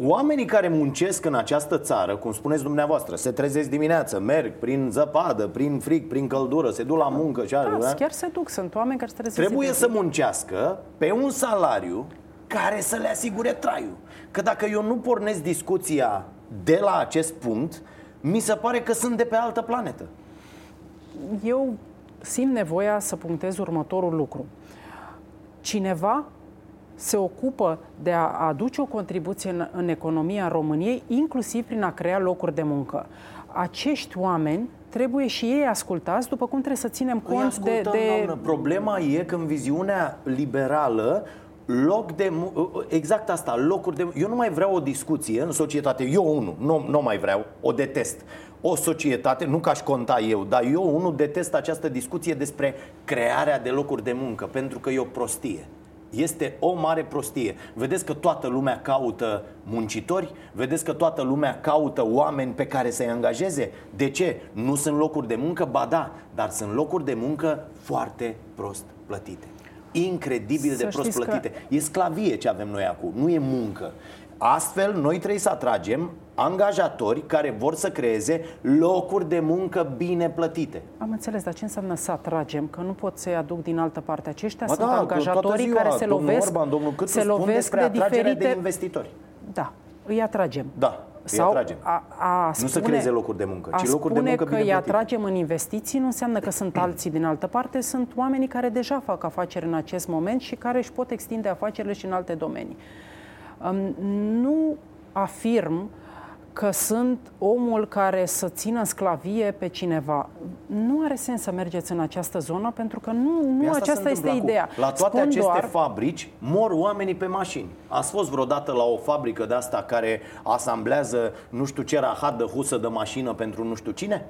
Oamenii care muncesc în această țară, cum spuneți dumneavoastră, se trezesc dimineață, merg prin zăpadă, prin frig, prin căldură, se duc la muncă și așa, da, chiar se duc, sunt oameni care se trezesc trebuie de să zi. muncească pe un salariu care să le asigure traiul. Că dacă eu nu pornesc discuția de la acest punct, mi se pare că sunt de pe altă planetă. eu simt nevoia să punctez următorul lucru. Cineva se ocupă de a aduce o contribuție în, în economia României, inclusiv prin a crea locuri de muncă. Acești oameni trebuie și ei ascultați, după cum trebuie să ținem Îi cont de, ascultăm, de doamnă. Problema e că în viziunea liberală loc de mu- exact asta, locuri de eu nu mai vreau o discuție în societate, eu unul, nu, nu mai vreau, o detest. O societate, nu că aș conta eu, dar eu unul detest această discuție despre crearea de locuri de muncă, pentru că e o prostie. Este o mare prostie. Vedeți că toată lumea caută muncitori? Vedeți că toată lumea caută oameni pe care să-i angajeze? De ce? Nu sunt locuri de muncă? Ba da, dar sunt locuri de muncă foarte prost plătite. Incredibil Să de prost știți că- plătite. E sclavie ce avem noi acum, nu e muncă. Astfel, noi trebuie să atragem angajatori care vor să creeze locuri de muncă bine plătite. Am înțeles, dar ce înseamnă să atragem? Că nu pot să-i aduc din altă parte. Aceștia Ba sunt da, angajatorii toată ziua, care se domnul lovesc, Orban, domnul Câțu se spun lovesc despre de atragerea diferite... de investitori. Da, îi atragem. Da, îi Sau atragem. A, a Nu să spune, creeze locuri de muncă, ci a locuri de spune muncă că bine îi plătite. atragem în investiții nu înseamnă că sunt alții din altă parte, sunt oamenii care deja fac afaceri în acest moment și care își pot extinde afacerile și în alte domenii. Um, Nu afirm că sunt omul care să țină în sclavie pe cineva. Nu are sens să mergeți în această zonă pentru că nu, nu Păi asta se aceasta este întâmplă acum. ideea. La toate Spun aceste doar, fabrici mor oamenii pe mașini. Ați fost vreodată la o fabrică de asta care asamblează nu știu ce rahat de husă de mașină pentru nu știu cine?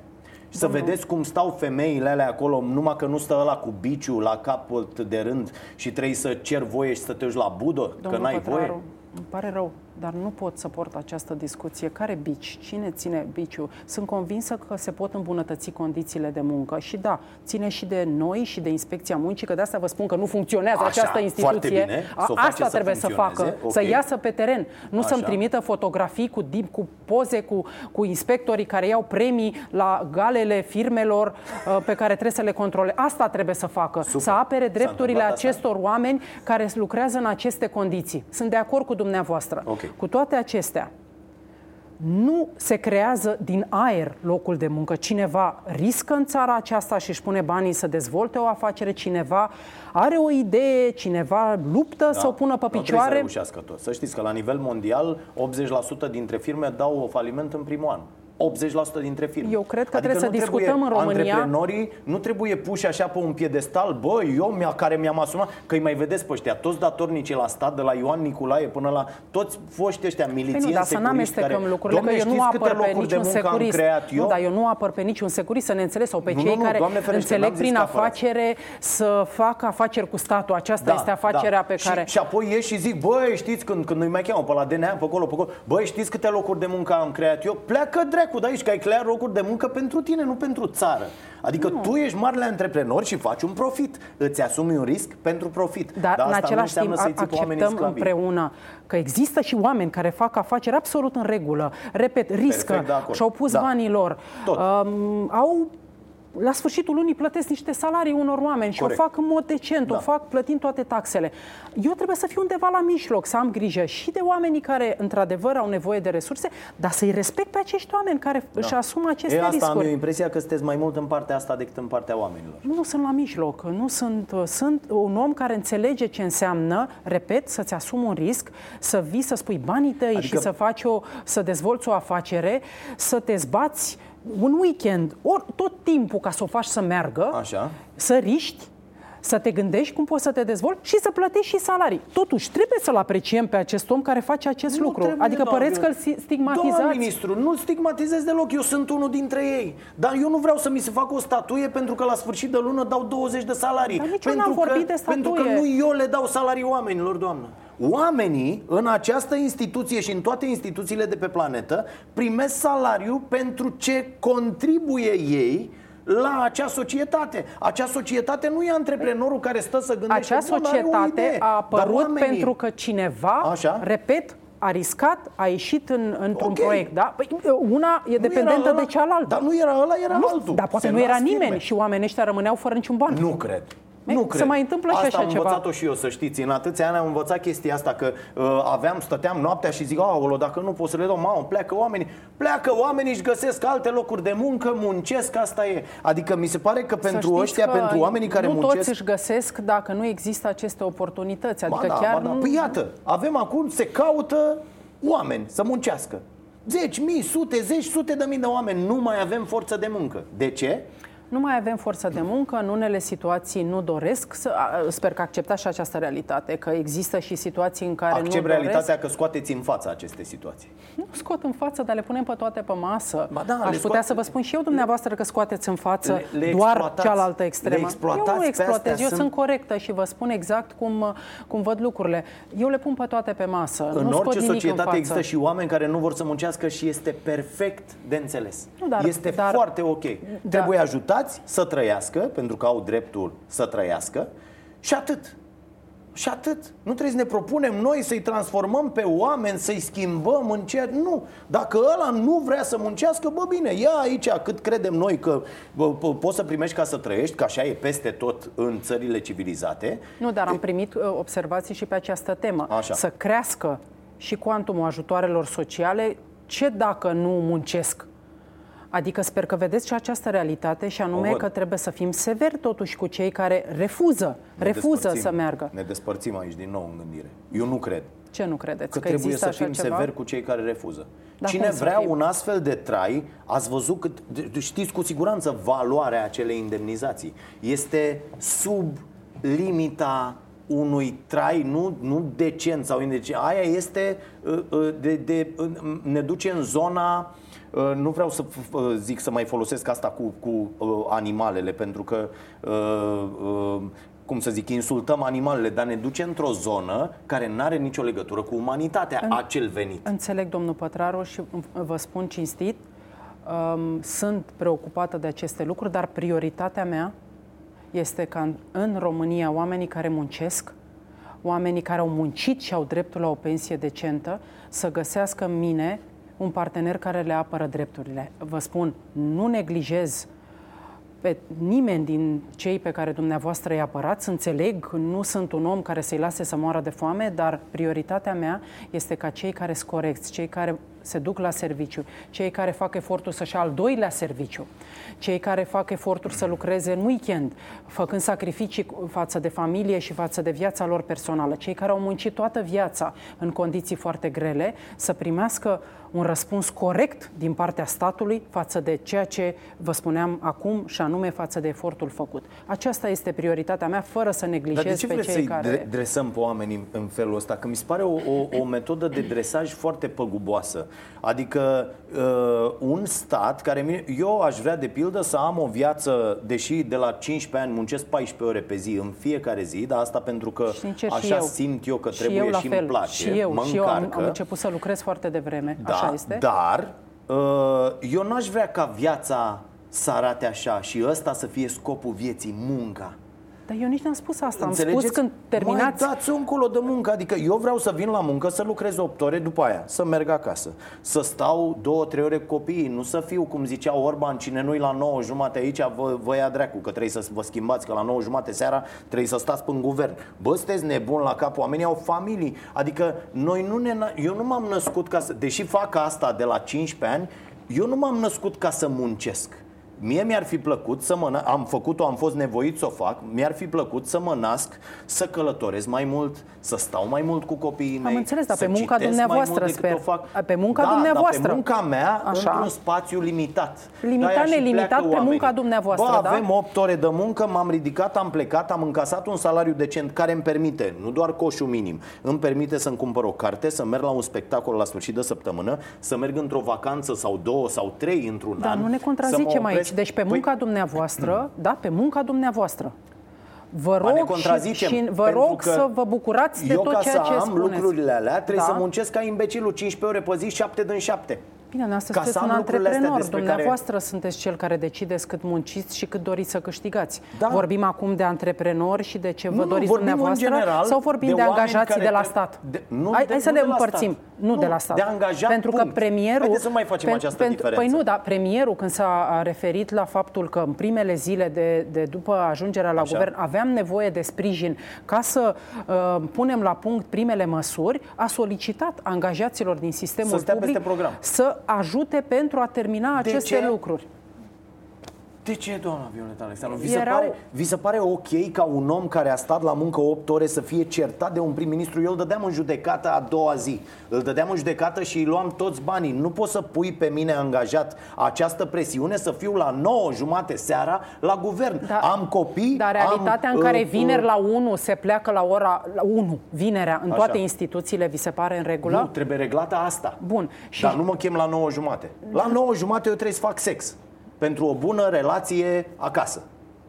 Și să vedeți cum stau femeile alea acolo, numai că nu stă ăla cu biciu la capăt de rând și trebuie să cer voie și să te duci la budă, că Domnul n-ai Pătraru, voie. Îmi pare rău, dar nu pot să port această discuție. Care bici? Cine ține biciul? Sunt convinsă că se pot îmbunătăți condițiile de muncă și da, ține și de noi și de Inspecția Muncii, că de asta vă spun că nu funcționează Așa, această foarte instituție. bine, A- să o face asta să trebuie să funcționeze, facă, ok. să iasă pe teren, nu Așa. să-mi trimită fotografii cu, dip, cu poze cu, cu inspectorii care iau premii la galele firmelor uh, pe care trebuie să le controle. Asta trebuie să facă, Super. să apere S-a drepturile întâmplat asta? acestor oameni care lucrează în aceste condiții. Sunt de acord cu dumneavoastră. Ok. Cu toate acestea, nu se creează din aer locul de muncă. Cineva riscă în țara aceasta și își pune banii să dezvolte o afacere, cineva are o idee, cineva luptă să o pună pe Da. Nu trebuie să picioare. reușească tot. Să știți că la nivel mondial 80% dintre firme dau o faliment în primul an. 80% dintre firme. Eu cred că adică trebuie să nu discutăm în România- Antreprenorii nu trebuie puși așa pe un piedestal, bă, eu mi care mi-am asumat, că îi mai vedeți pe ăștia, toți datornicii la stat, de la Ioan Nicolae până la toți foști ăștia milițieni Păi nu, dar să nu securiști amestecăm care... lucrurile, Domne, că eu nu știți câte apăr pe locuri de niciun muncă am securist. creat eu? Nu, dar eu nu apăr pe niciun securist să ne înțeles sau pe Nu, cei nu, nu, care Doamne ferește, înțeleg n-am zis prin că apărați. afacere să facă afaceri cu statul. Aceasta este afacerea pe care... Da, Și, și apoi ieși și zic, băi, știți, când, când îi mai cheamă pe la DNA, pe acolo, pe acolo, băi, știți câte locuri de muncă am creat eu? Pleacă dracu de aici, că ai creat locuri de muncă pentru tine, nu pentru țară. Adică nu. tu ești marele antreprenor și faci un profit. Îți asumi un risc pentru profit. Dar asta în același nu timp înseamnă să-i ții pe oamenii acceptăm sclavi. împreună că există și oameni care fac afaceri absolut în regulă. Repet, riscă Perfect de acord. și-au pus Da. banii lor. Tot. Um, au la sfârșitul lunii plătesc niște salarii unor oameni și Corect. o fac în mod decent, Da. o fac plătind toate taxele. Eu trebuie să fiu undeva la mijloc, să am grijă și de oamenii care într-adevăr au nevoie de resurse, dar să-i respect pe acești oameni care își asumă aceste Da. E, asta am riscuri. eu impresia că sunteți mai mult în partea asta decât în partea oamenilor. Nu sunt la mijloc, nu sunt, sunt un om care înțelege ce înseamnă, repet, să-ți asumi un risc, să vii să spui banii tăi Adică- și să faci o, să dezvolți o afacere, să te zbați un weekend, ori tot timpul ca să o faci să meargă, Așa. să riști, să te gândești cum poți să te dezvolți și să plătești și salarii. Totuși, trebuie să-l apreciem pe acest om care face acest Nu lucru. trebuie, adică doamnă. păreți că îl si- stigmatizați. Doamna ministru, nu-l stigmatizez deloc, eu sunt unul dintre ei. Dar eu nu vreau să mi se facă o statuie pentru că la sfârșit de lună dau 20 de salarii. Dar nici eu pentru n-am că, vorbit de Pentru că statuie. nu eu le dau salarii oamenilor, doamnă. Oamenii în această instituție și în toate instituțiile de pe planetă primesc salariu pentru ce contribuie ei la acea societate. Acea societate nu e antreprenorul care stă să gândește Acea "Bun, are o societate idee." a Dar apărut oamenii- pentru că cineva, Așa. repet, a riscat, a ieșit în, într-un Ok. proiect. Da? Păi, una e Nu dependentă era ăla- de cealaltă. Dar nu era ăla, era nu, altul. dar poate Se nu era nasc nimeni firme. și oamenii ăștia rămâneau fără niciun ban. Nu cred. Ei, Nu se cred. mai întâmplă și asta așa am ceva. învățat-o și eu, să știți. În atâția ani am învățat chestia asta, că uh, aveam, stăteam noaptea și zic, aolo, dacă nu pot să le dau, mamă, pleacă oamenii. Pleacă oamenii, își găsesc alte locuri de muncă, muncesc, asta e. Adică mi se pare că Să pentru știți ăștia, că pentru oamenii care nu muncesc... toți își găsesc dacă nu există aceste oportunități. Adică ba da, chiar ba da. nu... Păi iată, avem acum, se caută oameni să muncească. Zeci, mii, sute, zeci, sute de mii de oameni. Nu mai avem forță de muncă. De ce? Nu mai avem forță de muncă, în unele situații nu doresc să... a, Sper că acceptați și această realitate, că există și situații în care Accept nu doresc. realitatea că scoateți în fața aceste situații. Nu scot în față, dar le punem pe toate pe masă. Ba da, Aș le putea scoate- să vă spun și eu dumneavoastră că scoateți în față Le- le doar exploatați. cealaltă Le extremă. exploatați eu nu pe exploatez, astea, eu sunt- sunt corectă și vă spun exact cum, cum văd lucrurile. Eu le pun pe toate pe masă. În nu scot orice nimic în societate față. există și oameni care nu vor să muncească și este perfect de înțeles. Nu, dar- este dar- foarte ok. Trebuie ajutați să trăiască, pentru că au dreptul să trăiască și atât. Și atât. Nu trebuie să ne propunem noi să-i transformăm pe oameni, să-i schimbăm în ceea... Nu. Dacă ăla nu vrea să muncească, bă, bine, ia aici cât credem noi că bă, bă, poți să primești ca să trăiești, că așa e peste tot în țările civilizate. Nu, dar am primit uh, observații și pe această temă. Așa. Să crească și cuantumul ajutoarelor sociale, ce dacă nu muncesc? Adică sper că vedeți și această realitate și O anume văd. că trebuie să fim severi totuși cu cei care refuză, Ne refuză despărțim. să meargă. Ne despărțim aici din nou în gândire. Eu nu cred. Ce nu credeți? Că, Că, trebuie există să așa fim ceva? severi cu cei care refuză. Dar Cine cum să vrea fim? un astfel de trai, ați văzut cât, de- de- știți cu siguranță valoarea acelei indemnizații. Este sub limita unui trai nu, nu decent sau indecent. Aia este uh, uh, de, de, uh, ne duce în zona uh, nu vreau să f- uh, zic să mai folosesc asta cu, cu uh, animalele, pentru că uh, uh, cum să zic, insultăm animalele, dar ne duce într-o zonă care nu are nicio legătură cu umanitatea, În- acel venit. Înțeleg, domnul Pătraru, și vă spun cinstit, um, sunt preocupată de aceste lucruri, dar prioritatea mea este ca în, în România oamenii care muncesc, oamenii care au muncit și au dreptul la o pensie decentă, să găsească în mine un partener care le apără drepturile. Vă spun, nu neglijez pe nimeni din cei pe care dumneavoastră îi apărați. Înțeleg, nu sunt un om care să-i lase să moară de foame, dar prioritatea mea este ca cei care sunt corecți, cei care se duc la serviciu, cei care fac efortul să-și ia al doilea serviciu, cei care fac efortul să lucreze în weekend, făcând sacrificii față de familie și față de viața lor personală, cei care au muncit toată viața în condiții foarte grele, să primească un răspuns corect din partea statului față de ceea ce vă spuneam acum și anume față de efortul făcut. Aceasta este prioritatea mea, fără să Dar de neglijez ce pe vreți cei să-i care... dre- dresăm pe oameni în, în felul ăsta? Că mi se pare o, o, o metodă de dresaj foarte păguboasă. Adică uh, un stat care... mine- Eu aș vrea, de pildă, să am o viață, deși de la 15 ani muncesc 14 ore pe zi în fiecare zi, dar asta pentru că Sincer, și așa eu. simt eu că și trebuie eu la și fel. îmi place, Și eu, mă și eu am, încarcă. am început să lucrez foarte devreme. Da, Așa este? dar uh, eu n-aș vrea ca viața să arate așa și ăsta să fie scopul vieții, munca. Dar eu nici n-am spus asta. Am Înțelegeți? spus când terminați... Mai dați încolo de muncă. Adică eu vreau să vin la muncă, să lucrez 8 ore după aia, să merg acasă. Să stau 2-3 ore cu copiii, nu să fiu, cum zicea Orban, cine nu-i la 9 jumate aici, vă, vă ia dracu, că trebuie să vă schimbați, că la 9 jumate seara trebuie să stați pe guvern. Bă, sunteți nebun la cap, oamenii au familii. Adică noi nu ne, eu nu m-am născut ca să, deși fac asta de la 15 ani, eu nu m-am născut ca să muncesc. Mie mi-ar fi plăcut să mă na- am făcut-o, am fost nevoit să o fac, mi-ar fi plăcut să mă nasc, să călătoresc mai mult, să stau mai mult cu copiii mei. înțeles, dar să pe munca citesc dumneavoastră, mai mult decât sper. O fac. Pe munca da, dumneavoastră. Dar pe munca mea, Așa. într-un spațiu limitat. Limitat, De-aia și nelimitat, pleacă pe munca oamenii. dumneavoastră, Bă, da? avem 8 ore de muncă, m-am ridicat, am plecat, am încasat un salariu decent care îmi permite, nu doar coșul minim, îmi permite să-mi cumpăr o carte, să merg la un spectacol la sfârșit de săptămână, să merg într-o vacanță sau două sau trei într-un Dar an. nu ne să mă contrazicem opresc. aici. Deci pe Păi, munca dumneavoastră, da, pe munca dumneavoastră. Vă Ba, ne rog, și, contrazicem, și vă pentru rog că să vă bucurați de eu tot ca ceea să ce am spuneți. lucrurile alea trebuie Da. să muncesc ca imbecilul 15 ore pe zi, 7 din 7. Bine, noastră Ca să sunteți am un lucrurile astea antreprenor. despre care- Dumneavoastră sunteți cel care decideți cât munciți și cât doriți să câștigați. Da. Vorbim acum de antreprenori și de ce vă Nu, nu, doriți vorbim în dumneavoastră general sau vorbim de de, oameni angajații care de la tre- stat? de- nu hai, de- hai să nu le de la împărțim. stat. Nu, Nu, de la stat. de angajat, Pentru că punct. premierul... Haideți să nu mai facem această diferență. Păi nu, dar premierul când s-a a referit la faptul că în primele zile de, de după ajungerea la Așa. guvern aveam nevoie de sprijin ca să uh, punem la punct primele măsuri, a solicitat angajaților din sistemul Să stea public peste program. să ajute pentru a termina De aceste ce? lucruri. De ce, doamna Violeta Alexandru? Vi, se Erau- pare, vi se pare ok ca un om care a stat la muncă 8 ore să fie certat de un prim-ministru? Eu îl dădeam în judecată a doua zi. Îl dădeam în judecată și îi luam toți banii. Nu poți să pui pe mine angajat această presiune să fiu la 9 jumate seara la guvern. Da. am copii, Dar realitatea am, în care uh, vineri uh, la 1 se pleacă la ora la 1, vinerea, în Așa. toate instituțiile, vi se pare în regulă? Nu, trebuie reglată asta. Bun. Și Dar nu mă chem la 9 jumate. La 9 jumate eu trebuie să fac sex. Pentru o bună relație acasă.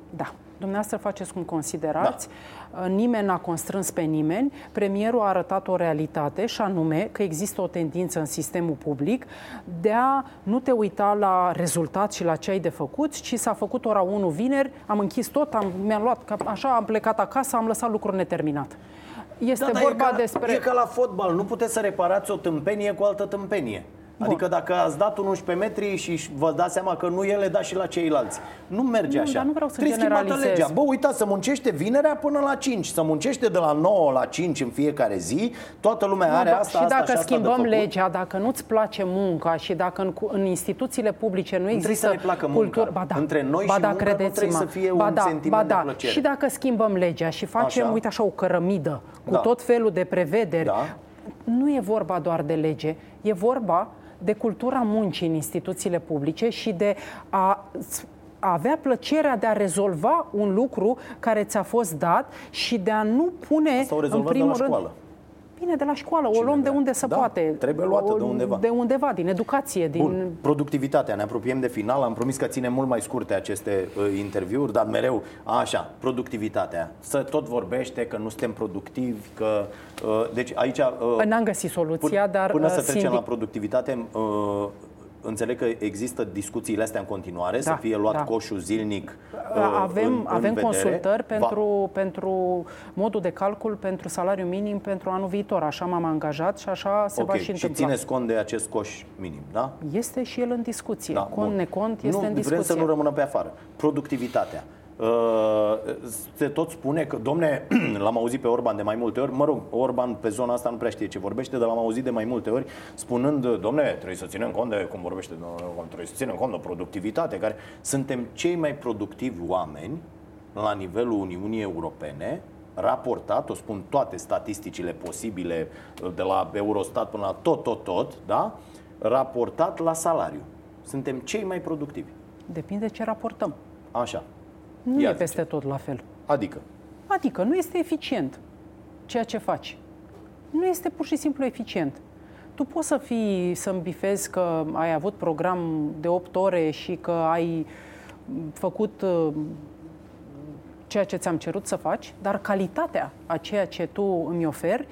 Da. Dumneavoastră faceți cum considerați, da. nimeni n-a constrâns pe nimeni, premierul a arătat o realitate și anume că există o tendință în sistemul public de a nu te uita la rezultat și la ce ai de făcut, ci s-a făcut ora 1 vineri, am închis tot, am, mi-am luat, ca- așa am plecat acasă, am lăsat lucruri neterminat. Este dar vorba e ca, despre... E ca la fotbal, nu puteți să reparați o tâmpenie cu altă tâmpenie. Adică dacă ați dat un 11 metri și vă dați seama că nu ele, dați și la ceilalți. Nu merge Nu, așa. dar nu vreau să Trebuie schimbată generalizez. legea. Bă, uitați, să muncește vinerea până la 5, să muncește de la 9 la 5 în fiecare zi. Toată lumea are Nu, asta, și asta dacă și asta de schimbăm făcut. legea, dacă nu-ți place munca și dacă în, cu- în instituțiile publice nu trebuie există să ne placă munca. cultură, ba da, Între noi ba și da, muncă nu credeți-mă, trebuie să fie ba un da, sentiment ba de da. plăcere. Și dacă schimbăm legea și facem, Așa. uite așa, o cărămidă cu Da. tot felul de prevederi, Da. nu e vorba doar de lege, e vorba de cultura muncii în instituțiile publice și de a a avea plăcerea de a rezolva un lucru care ți-a fost dat și de a nu pune Asta o în rezolvăm de primul la rând școală. Bine, de la școală, o luăm de unde se da, poate. Trebuie luată o, de undeva. De undeva, din educație, din... Bun, productivitatea, ne apropiem de final, am promis că ținem mult mai scurte aceste uh, interviuri, dar mereu, așa, productivitatea. Să tot vorbește că nu suntem productivi, că... Uh, deci aici... Uh, N-am găsit soluția, până, dar... Până să uh, trecem sindic... la productivitate, uh, înțeleg că există discuțiile astea în continuare, Da, să fie luat da. coșul zilnic uh, Avem, în, în avem vedere. consultări Va- pentru, pentru modul de calcul pentru salariu minim pentru anul viitor. Așa m-am angajat și așa se Ok, va și și întâmpla. țineți cont de acest coș minim, da? Este și el în discuție. Da, cont, bun. necont, este nu, în Vrem discuție. să nu rămână pe afară. Productivitatea. Uh, se tot spune că, domne, l-am auzit pe Orban de mai multe ori, mă rog, Orban pe zona asta nu prea știe ce vorbește, dar l-am auzit de mai multe ori spunând, domne, trebuie să ținem cont de, cum vorbește, domnul Orban, trebuie să ținem cont de productivitate, care suntem cei mai productivi oameni la nivelul Uniunii Europene, raportat, o spun toate statisticile posibile, de la Eurostat până la tot, tot, tot, da? Raportat la salariu. Suntem cei mai productivi. Depinde ce raportăm. Așa. Nu Ia e peste tot la fel. Adică, Adică nu este eficient ceea ce faci. Nu este pur și simplu eficient. Tu poți să fii, să-mi bifezi că ai avut program de 8 ore și că ai făcut uh, ceea ce ți-am cerut să faci, dar calitatea a ceea ce tu îmi oferi,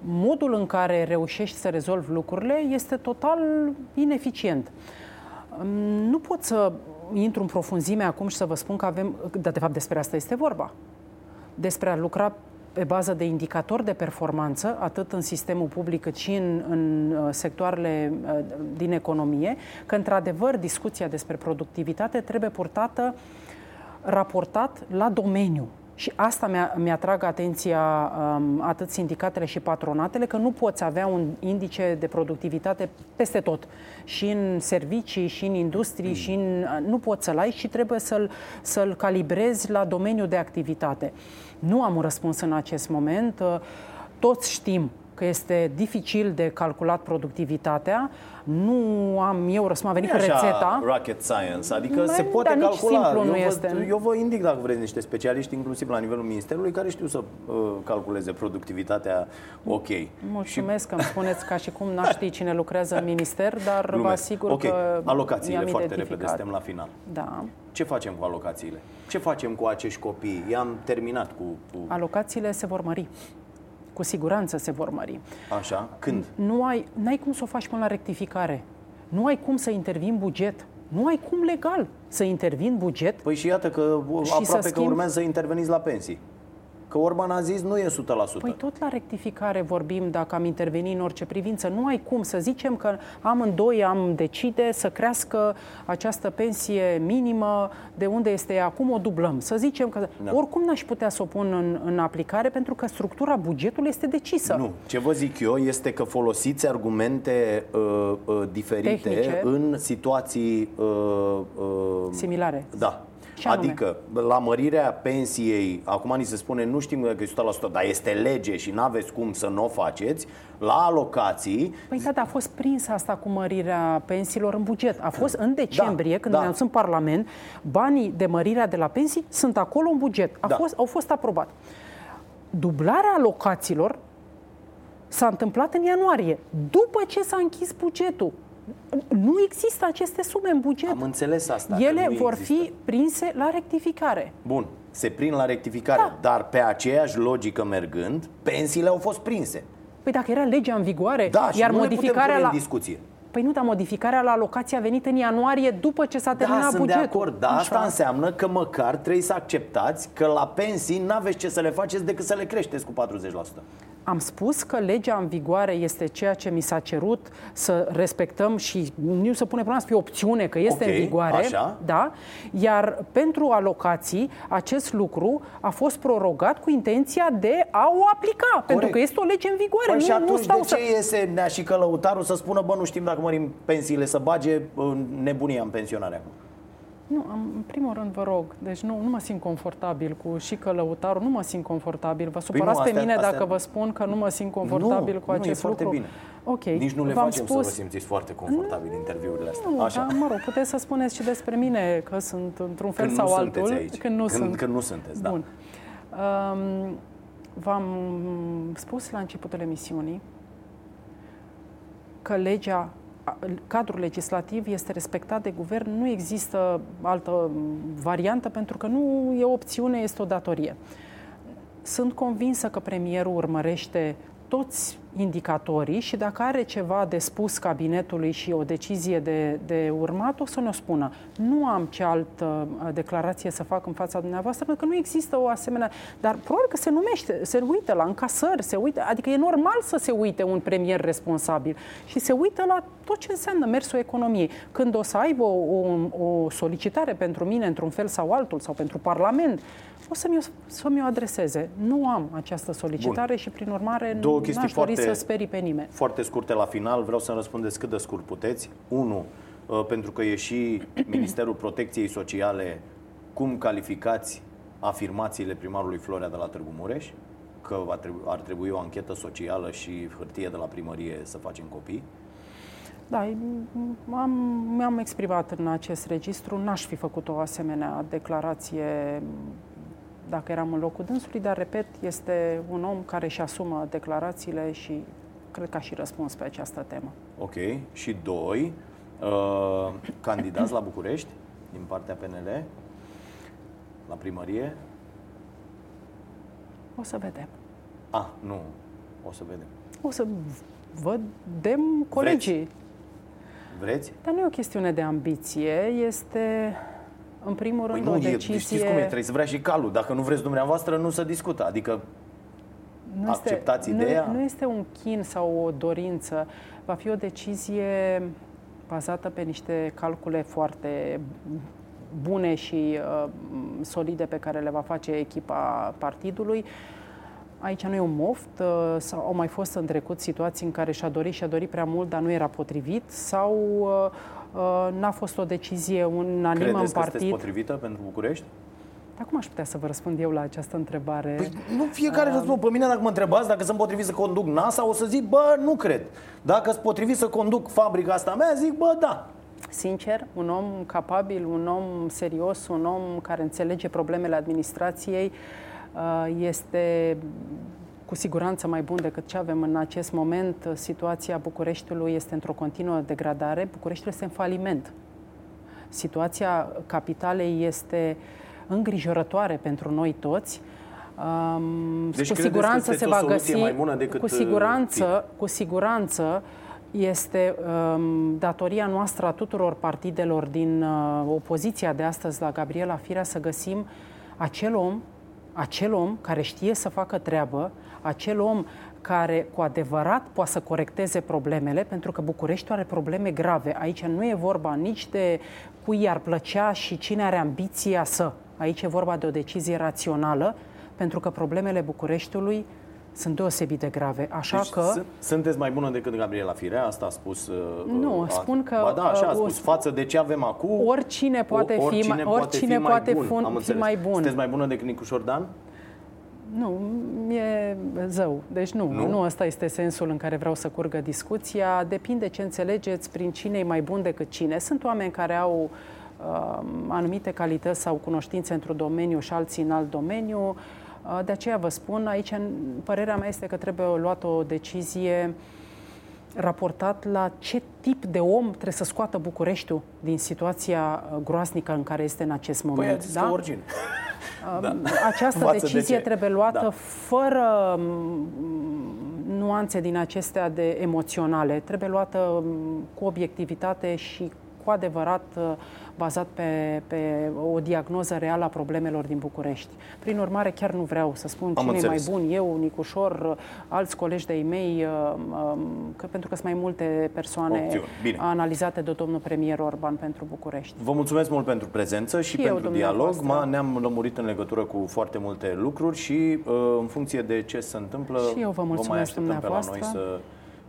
modul în care reușești să rezolvi lucrurile este total ineficient. Mm, Nu pot să intru în profunzime acum și să vă spun că avem, dar de fapt despre asta este vorba despre a lucra pe bază de indicatori de performanță, atât în sistemul public cât și în, în uh, sectoarele uh, din economie, că într-adevăr discuția despre productivitate trebuie purtată raportat la domeniu. Și asta mi-a, mi-atrag atenția um, atât sindicatele și patronatele, că nu poți avea un indice de productivitate peste tot. Și în servicii, și în industrie, și în, nu poți să-l ai și trebuie să-l, să-l calibrezi la domeniul de activitate. Nu am un răspuns în acest moment. Uh, Toți știm că este dificil de calculat productivitatea. Nu am eu răspuns, a venit cu nu e așa rețeta. rocket science, adică Mai- se poate dar nici calcula. simplu eu, nu vă, este. eu vă indic dacă vreți niște specialiști, inclusiv la nivelul Ministerului, care știu să uh, calculeze productivitatea ok. Mulțumesc că îmi spuneți ca și cum n-aș ști cine lucrează în minister, dar vă Glumesc. asigur ok, că alocațiile i-am foarte repede, identificat. suntem la final. Da. Ce facem cu alocațiile? Ce facem cu acești copii? I-am terminat cu, cu Alocațiile se vor mări. Cu siguranță se vor mări. așa. Când? Nu ai, n-ai cum să o faci până la rectificare. Nu ai cum să intervii în buget. Nu ai cum legal să intervii în buget. Păi și iată că Și aproape să că schimb- urmează să interveniți la pensii. Că Orban a zis nu e 100%. Păi tot la rectificare vorbim dacă am intervenit în orice privință. Nu ai cum să zicem că amândoi am decide să crească această pensie minimă de unde este ea acum, o dublăm. Să zicem că Da. oricum n-aș putea să o pun în, în aplicare pentru că structura bugetului este decisă. Nu. Ce vă zic eu este că folosiți argumente uh, uh, diferite Tehnice. în situații uh, uh, Similare. Da. Ce anume? adică, la mărirea pensiei, acum ni se spune, nu știm dacă e 100%, dar este lege și nu aveți cum să nu o faceți, la alocații, Păi da, dar a fost prinsă asta cu mărirea pensiilor în buget. A fost în decembrie, Da, când da. ne-am în Parlament, banii de mărirea de la pensii sunt acolo în buget. A Da. fost, au fost aprobat. Dublarea alocațiilor s-a întâmplat în ianuarie, după ce s-a închis bugetul. Nu există aceste sume în buget. am înțeles asta. că Ele nu vor există. fi prinse la rectificare. Bun, se prind la rectificare, Da. dar pe aceeași logică mergând, pensiile au fost prinse. Păi dacă era legea în vigoare, Da, și iar nu le putem modificarea pune la... în discuție. Păi nu, dar modificarea la alocație a venit în ianuarie după ce s-a terminat Da, sunt bugetul. de acord, dar asta Așa. înseamnă că măcar trebuie să acceptați că la pensii n-aveți ce să le faceți decât să le creșteți cu 40%. Am spus că legea în vigoare este ceea ce mi s-a cerut să respectăm și nu se pune problema să fie opțiune, că este Ok, în vigoare. așa. Da? Iar pentru alocații, acest lucru a fost prorogat cu intenția de a o aplica, pentru că este o lege în vigoare. Păi și nu, nu atunci stau de să... ce iese Nea și Călăutarul să spună, bă, nu știm dacă mărim pensiile să bage în nebunia în pensionare acum? Nu, am, în primul rând vă rog, deci nu, nu mă simt confortabil cu și călăutarul, nu mă simt confortabil. Vă supărați Păi nu, pe mine astea- dacă vă spun că nu mă simt confortabil nu, cu nu, acest e foarte lucru. bine. Ok. Nici nu le v-am facem spus, să vă simțiți foarte confortabil în interviurile astea. Nu, Așa. dar mă rog, puteți să spuneți și despre mine că sunt într-un fel Când sau nu altul. sunteți aici. Când nu când, sunt. când nu sunteți, da. Bun. Um, v-am spus la începutul emisiunii că legea, cadrul legislativ este respectat de guvern, nu există altă variantă pentru că nu e o opțiune, este o datorie. Sunt convinsă că premierul urmărește toți indicatorii și dacă are ceva de spus cabinetului și o decizie de, de urmat, o să ne-o spună. Nu am ce altă uh, declarație să fac în fața dumneavoastră, pentru că nu există o asemenea... Dar probabil că se numește, se uită la încasări, se uită, adică e normal să se uite un premier responsabil și se uită la tot ce înseamnă mersul economiei. Când o să aibă o, o, o solicitare pentru mine într-un fel sau altul, sau pentru Parlament, o să-mi o, să-mi o adreseze. Nu am această solicitare Bun. și, prin urmare, Două nu aș foarte, dori să sperii pe nimeni. Foarte scurte la final, vreau să răspundeți cât de scurt puteți. Unu, uh, pentru că e și Ministerul Protecției Sociale, cum calificați afirmațiile primarului Florea de la Târgu Mureș? Că ar trebui o anchetă socială și hârtie de la primărie să facem copii? Da, am, mi-am exprimat în acest registru, n-aș fi făcut o asemenea declarație dacă eram în locul dânsului, dar, repet, este un om care își asumă declarațiile și cred că a și răspuns pe această temă. Ok. Și doi, uh, candidați la București din partea PNL la primărie? O să vedem. Ah, nu. O să vedem. O să vedem colegii. Vreți? Vreți? Dar nu e o chestiune de ambiție, este în primul rând, păi nu, o decizie... E, știți cum e, trebuie să vrea și calul. Dacă nu vreți dumneavoastră, nu se discută. Adică nu acceptați este, ideea? Nu, nu este un chin sau o dorință. Va fi o decizie bazată pe niște calcule foarte bune și uh, solide pe care le va face echipa partidului. Aici nu e un moft, uh, sau au mai fost în trecut situații în care și-a dorit și-a dorit prea mult, dar nu era potrivit, sau uh, Uh, n-a fost o decizie unanimă Credeți în partid. Credeți potrivită pentru București? Dar cum aș putea să vă răspund eu la această întrebare? Păi nu fiecare uh, răspund. Pe mine dacă mă întrebați dacă sunt potrivit să conduc NASA, o să zic, bă, nu cred. Dacă sunt potrivit să conduc fabrica asta mea, zic, bă, da. Sincer, un om capabil, un om serios, un om care înțelege problemele administrației, uh, este cu siguranță mai bun decât ce avem în acest moment. Situația Bucureștiului este într-o continuă degradare. Bucureștiul este în faliment. Situația capitalei este îngrijorătoare pentru noi toți. Um, deci cu siguranță se va găsi mai bună decât cu siguranță, cu siguranță este um, datoria noastră a tuturor partidelor din uh, opoziția de astăzi la Gabriela Firea să găsim acel om, acel om care știe să facă treabă, acel om care cu adevărat poate să corecteze problemele, pentru că București are probleme grave. Aici nu e vorba nici de cui i-ar plăcea și cine are ambiția să. Aici e vorba de o decizie rațională, pentru că problemele Bucureștiului sunt deosebit de grave. Așa deci, că... Sunteți mai bună decât Gabriela Firea? Asta a spus... Uh, nu, a, spun că... Ba da, așa a uh, spus. Față de ce avem acum... Oricine poate, oricine fi, mai, oricine poate, fi, mai bun. Fun, fi mai bun. Sunteți mai bună decât Nicu Șordan? Nu, e zău. Deci nu, nu, nu ăsta este sensul în care vreau să curgă discuția. Depinde ce înțelegeți prin cine e mai bun decât cine. Sunt oameni care au uh, anumite calități sau cunoștințe într-un domeniu și alții în alt domeniu. Uh, de aceea vă spun, aici părerea mea este că trebuie luată o decizie raportat la ce tip de om trebuie să scoată Bucureștiul din situația uh, groaznică în care este în acest păi, moment. Păi, da? origine. da. Această Față decizie de trebuie luată da. fără nuanțe din acestea de emoționale. Trebuie luată cu obiectivitate și cu adevărat uh, bazat pe, pe o diagnoză reală a problemelor din București. Prin urmare, chiar nu vreau să spun Am cine e mai bun, eu, Nicușor, alți colegi de-ai mei, uh, um, că, pentru că sunt mai multe persoane analizate de domnul premier Orban pentru București. Vă mulțumesc mult pentru prezență și, și pentru dialog. Ma, ne-am lămurit în legătură cu foarte multe lucruri și uh, în funcție de ce se întâmplă, și eu vă mulțumesc vă mai așteptăm pe la noi să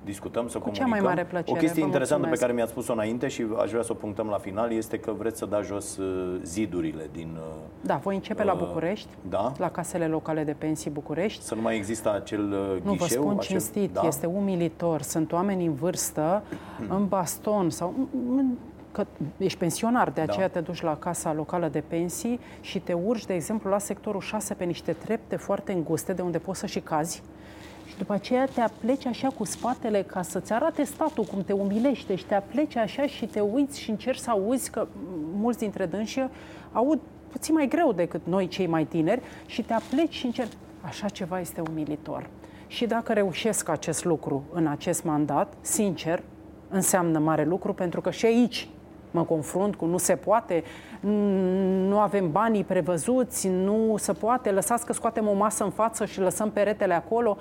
discutăm, să Cu comunicăm. Cea mai mare plăcere. O chestie interesantă pe care mi-ați spus-o înainte și aș vrea să o punctăm la final este că vreți să dați jos uh, zidurile din... Uh, da, voi începe uh, la București, da? la casele locale de pensii București. Să nu mai există acel uh, Nu, vă spun acel... cinstit, da? este umilitor. Sunt oameni în vârstă, în baston sau în că ești pensionar, de aceea da. te duci la casa locală de pensii și te urci, de exemplu, la sectorul 6 pe niște trepte foarte înguste de unde poți să și cazi. Și după aceea te apleci așa cu spatele ca să-ți arate statul cum te umilește și te apleci așa și te uiți și încerci să auzi că mulți dintre dânsi aud puțin mai greu decât noi cei mai tineri și te apleci și încerci. Așa ceva este umilitor. Și dacă reușesc acest lucru în acest mandat, sincer, înseamnă mare lucru pentru că și aici mă confrunt cu nu se poate, nu avem banii prevăzuți, nu se poate, lăsați că scoatem o masă în față și lăsăm peretele acolo.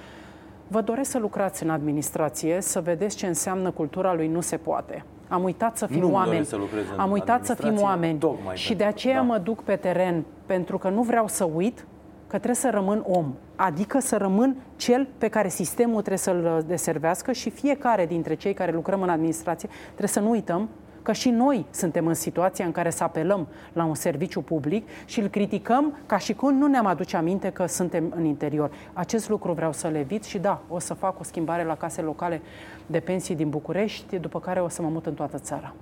Vă doresc să lucrați în administrație, să vedeți ce înseamnă cultura lui nu se poate. Am uitat să fim nu oameni. Să Am uitat să fim oameni. Și de aceea da. mă duc pe teren, pentru că nu vreau să uit că trebuie să rămân om. Adică să rămân cel pe care sistemul trebuie să-l deservească și fiecare dintre cei care lucrăm în administrație trebuie să nu uităm că și noi suntem în situația în care să apelăm la un serviciu public și îl criticăm ca și cum nu ne-am aduce aminte că suntem în interior. Acest lucru vreau să le evit și da, o să fac o schimbare la case locale de pensii din București, după care o să mă mut în toată țara.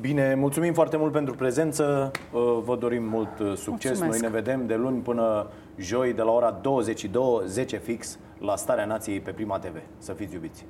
Bine, mulțumim foarte mult pentru prezență, uh, vă dorim mult uh, succes. Mulțumesc. Noi ne vedem de luni până joi de la ora 22, 10 fix, la Starea Nației pe Prima TV. Să fiți iubiți!